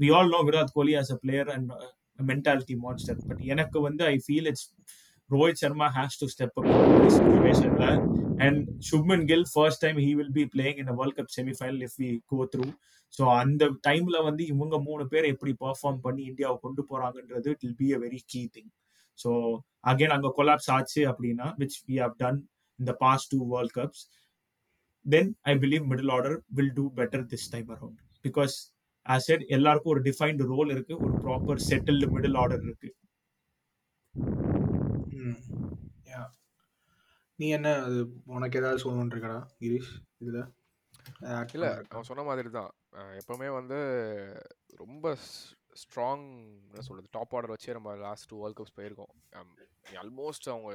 we all know Virat Kohli as a player and mentality monster but எனக்கு வந்து I feel it's Rohit Sharma has to step up சுச்சுவேஷன்ல and Shubman Gill first time he will be playing in world cup semifinal if we go through so அந்த டைம்ல வந்து இவங்க மூணு பேர் எப்படி பர்ஃபார்ம் பண்ணி இந்தியாவை கொண்டு போறாங்கன்றது it will be a very key thing so again அங்கே கொலாப்ஸ் ஆச்சு அப்படின்னா விச் வி ஹவ் டன் இந்த past two world cups then I believe middle order will do better this time around because as as எல்லாருக்கும் ஒரு defined role இருக்கு ஒரு proper settled middle order இருக்கு. நீ என்ன அது உனக்கு ஏதாவது சொல்லணும்னு இருக்கடா கிரீஷ் இதுல? இல்ல அவன் சொன்ன மாதிரி தான் எப்பவுமே வந்து ரொம்ப ஸ்ட்ராங் என்ன சொல்றது டாப் ஆர்டர் வச்சு நம்ம லாஸ்ட் டூ வேர்ல்ட் கப்ஸ் போயிருக்கோம் ஆல்மோஸ்ட் அவங்க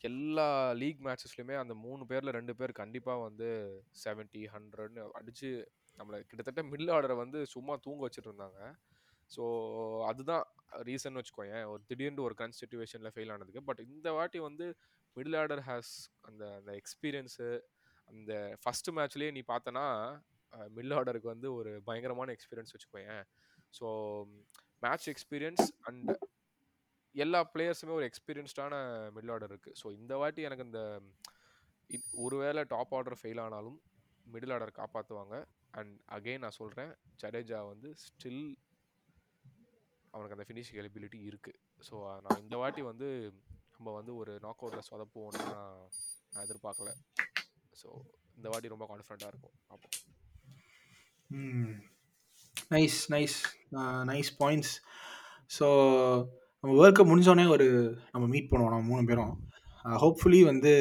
எல்லா லீக் மேட்சஸ்லையுமே அந்த மூணு பேரில் ரெண்டு பேர் கண்டிப்பாக வந்து செவன்ட்டி ஹண்ட்ரட்னு அடித்து நம்மளை கிட்டத்தட்ட மிடில் ஆர்டரை வந்து சும்மா தூங்க வச்சுட்டு இருந்தாங்க. ஸோ அதுதான் ரீசன் வச்சுக்கோயேன். ஒரு திடீர்னு ஒரு கன் சுச்சுவேஷனில் ஃபெயில் ஆனதுக்கு. பட் இந்த வாட்டி வந்து மிடில் ஆர்டர் ஹேஸ் அந்த அந்த எக்ஸ்பீரியன்ஸு அந்த ஃபஸ்ட்டு மேட்ச்லேயே நீ பார்த்தனா மிடில் ஆர்டருக்கு வந்து ஒரு பயங்கரமான எக்ஸ்பீரியன்ஸ் வச்சுக்கோயேன். ஸோ மேட்ச் எக்ஸ்பீரியன்ஸ் அண்ட் எல்லா பிளேயர்ஸுமே ஒரு எக்ஸ்பீரியன்ஸ்டான மிடில் ஆர்டர் இருக்குது ஸோ இந்த வாட்டி எனக்கு இந்த இ- ஒருவேளை டாப் ஆர்டர் ஃபெயில் ஆனாலும் மிடில் ஆர்டர் காப்பாற்றுவாங்க அண்ட் அகைன் நான் சொல்கிறேன் ஜடேஜா வந்து ஸ்டில் அவனுக்கு அந்த ஃபினிஷிங் எலிபிலிட்டி இருக்குது ஸோ நான் இந்த வாட்டி வந்து நம்ம வந்து ஒரு நாக் அவுட்டில் சொதப்புவோம்னு நான் எதிர்பார்க்கல. ஸோ இந்த வாட்டி ரொம்ப கான்ஃபிடண்ட்டாக இருக்கும். அப்போ nice nice nice points so நம்ம ஒர்க்கை முடிஞ்சோடனே ஒரு நம்ம மீட் பண்ணுவோம் நம்ம மூணு பேரும். ஹோப்ஃபுல்லி வந்து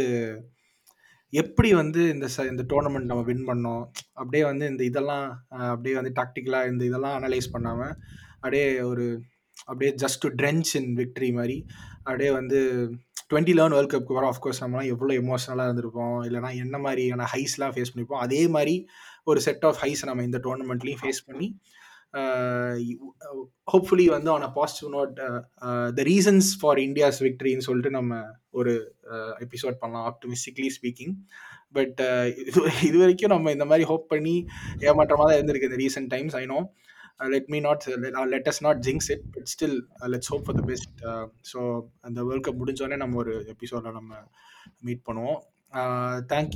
எப்படி வந்து இந்த ச இந்த டோர்னமெண்ட் நம்ம வின் பண்ணோம் அப்படியே வந்து இந்த இதெல்லாம் அப்படியே வந்து டாக்டிக்கலாக இந்த இதெல்லாம் அனலைஸ் பண்ணாமல் அப்படியே ஒரு அப்படியே just to drench in victory மாதிரி. அப்படியே வந்து டுவெண்ட்டி லெவன் வேர்ல்ட் கப்புக்கு வர ஆஃப்கோர்ஸ் நம்மலாம் எவ்வளோ எமோஷனலாக இருந்திருப்போம். இல்லைனா என்ன மாதிரியான ஹைஸ்லாம் ஃபேஸ் பண்ணியிருப்போம் அதே மாதிரி ஒரு செட் ஆஃப் ஹைஸ் நம்ம இந்த டோர்னமெண்ட்லேயும் ஃபேஸ் பண்ணி ஹோப்ஃபுல்லி வந்து on a positive note the reasons for India's விக்டரின்னு சொல்லிட்டு நம்ம ஒரு எபிசோட் பண்ணலாம் ஆப்டமிஸ்டிக்லி ஸ்பீக்கிங் பட் இது இது வரைக்கும் நம்ம இந்த மாதிரி ஹோப் பண்ணி ஏமாற்றமாக தான் இருந்திருக்கு இந்த recent times I know let me not let us not jinx it but still let's hope for the best so அந்த வேர்ல்ட் கப் முடிஞ்சோடனே நம்ம ஒரு எபிசோடில் நம்ம மீட் பண்ணுவோம். Thank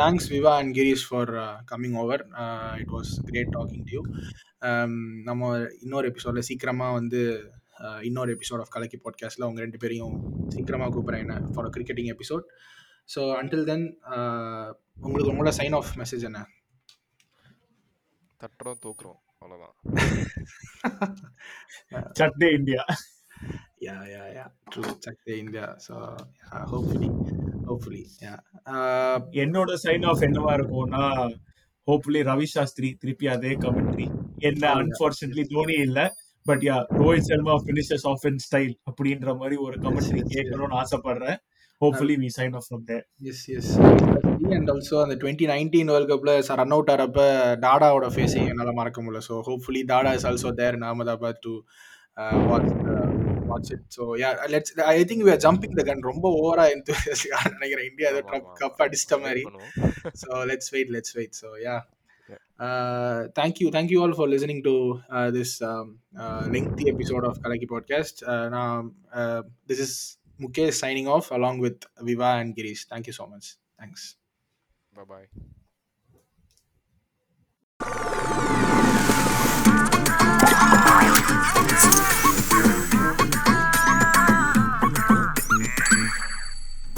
thanks Viva and Girish for coming over it was great talking to you நம்ம இன்னொரு எபிசோடில் சீக்கிரமாக வந்து uh, இன்னொரு எபிசோட் ஆஃப் கலக்கி பாட்காஸ்ட்டில் அவங்க ரெண்டு பேரையும் சீக்கிரமாக கூப்பிட்றேன் என்ன for cricketing episode so until then உங்களுக்கு உங்களோட சைன் ஆஃப் மெசேஜ் என்ன? தட்டுறோம் தூக்குறோம். அவ்வளோதான் சட்டே India. Check the india so yeah, hopefully hopefully yeah. Uh, என்னோட சைன் ஆஃப் என்னவா இருக்கும்னா ஹோப்ஃபுல்லி ரவி சாஸ்திரி திருப்பி அதே கமெண்ட்ரி என்ன yeah. அன்பார்ச்சுனேட்லி தோனி இல்ல but yeah Rohit Sharma finishes off in style அப்படின்ற மாதிரி ஒரு கமெண்ட்ரி. கேட்கணும்னு ஆசைப்படுறேன். Hopefully we sign off from there yes yes. And also அந்த டுவெண்ட்டி நைன்டீன் வேர்ல்ட் கப்ல ரன் அவுட் ஆகிறப்ப டாடாவோட ஃபேஸையும் என்னால் மறக்க முடியல. So hopefully Dada is also there in Ahmedabad to watch watch it so yeah let's I think we are jumping the gun ரொம்ப ஓவரா எந்தூசியாக நினைக்கிறேன். இந்தியா ஆமா. கப் அடிச்சிட்ட மாதிரி. let's wait let's wait. So yeah. Yeah. uh, thank you thank you all for listening to uh, this um, uh, lengthy episode of kalaki podcast. Uh, now uh, this is mukesh signing off along with viva and girish. Thank you so much. Thanks. Bye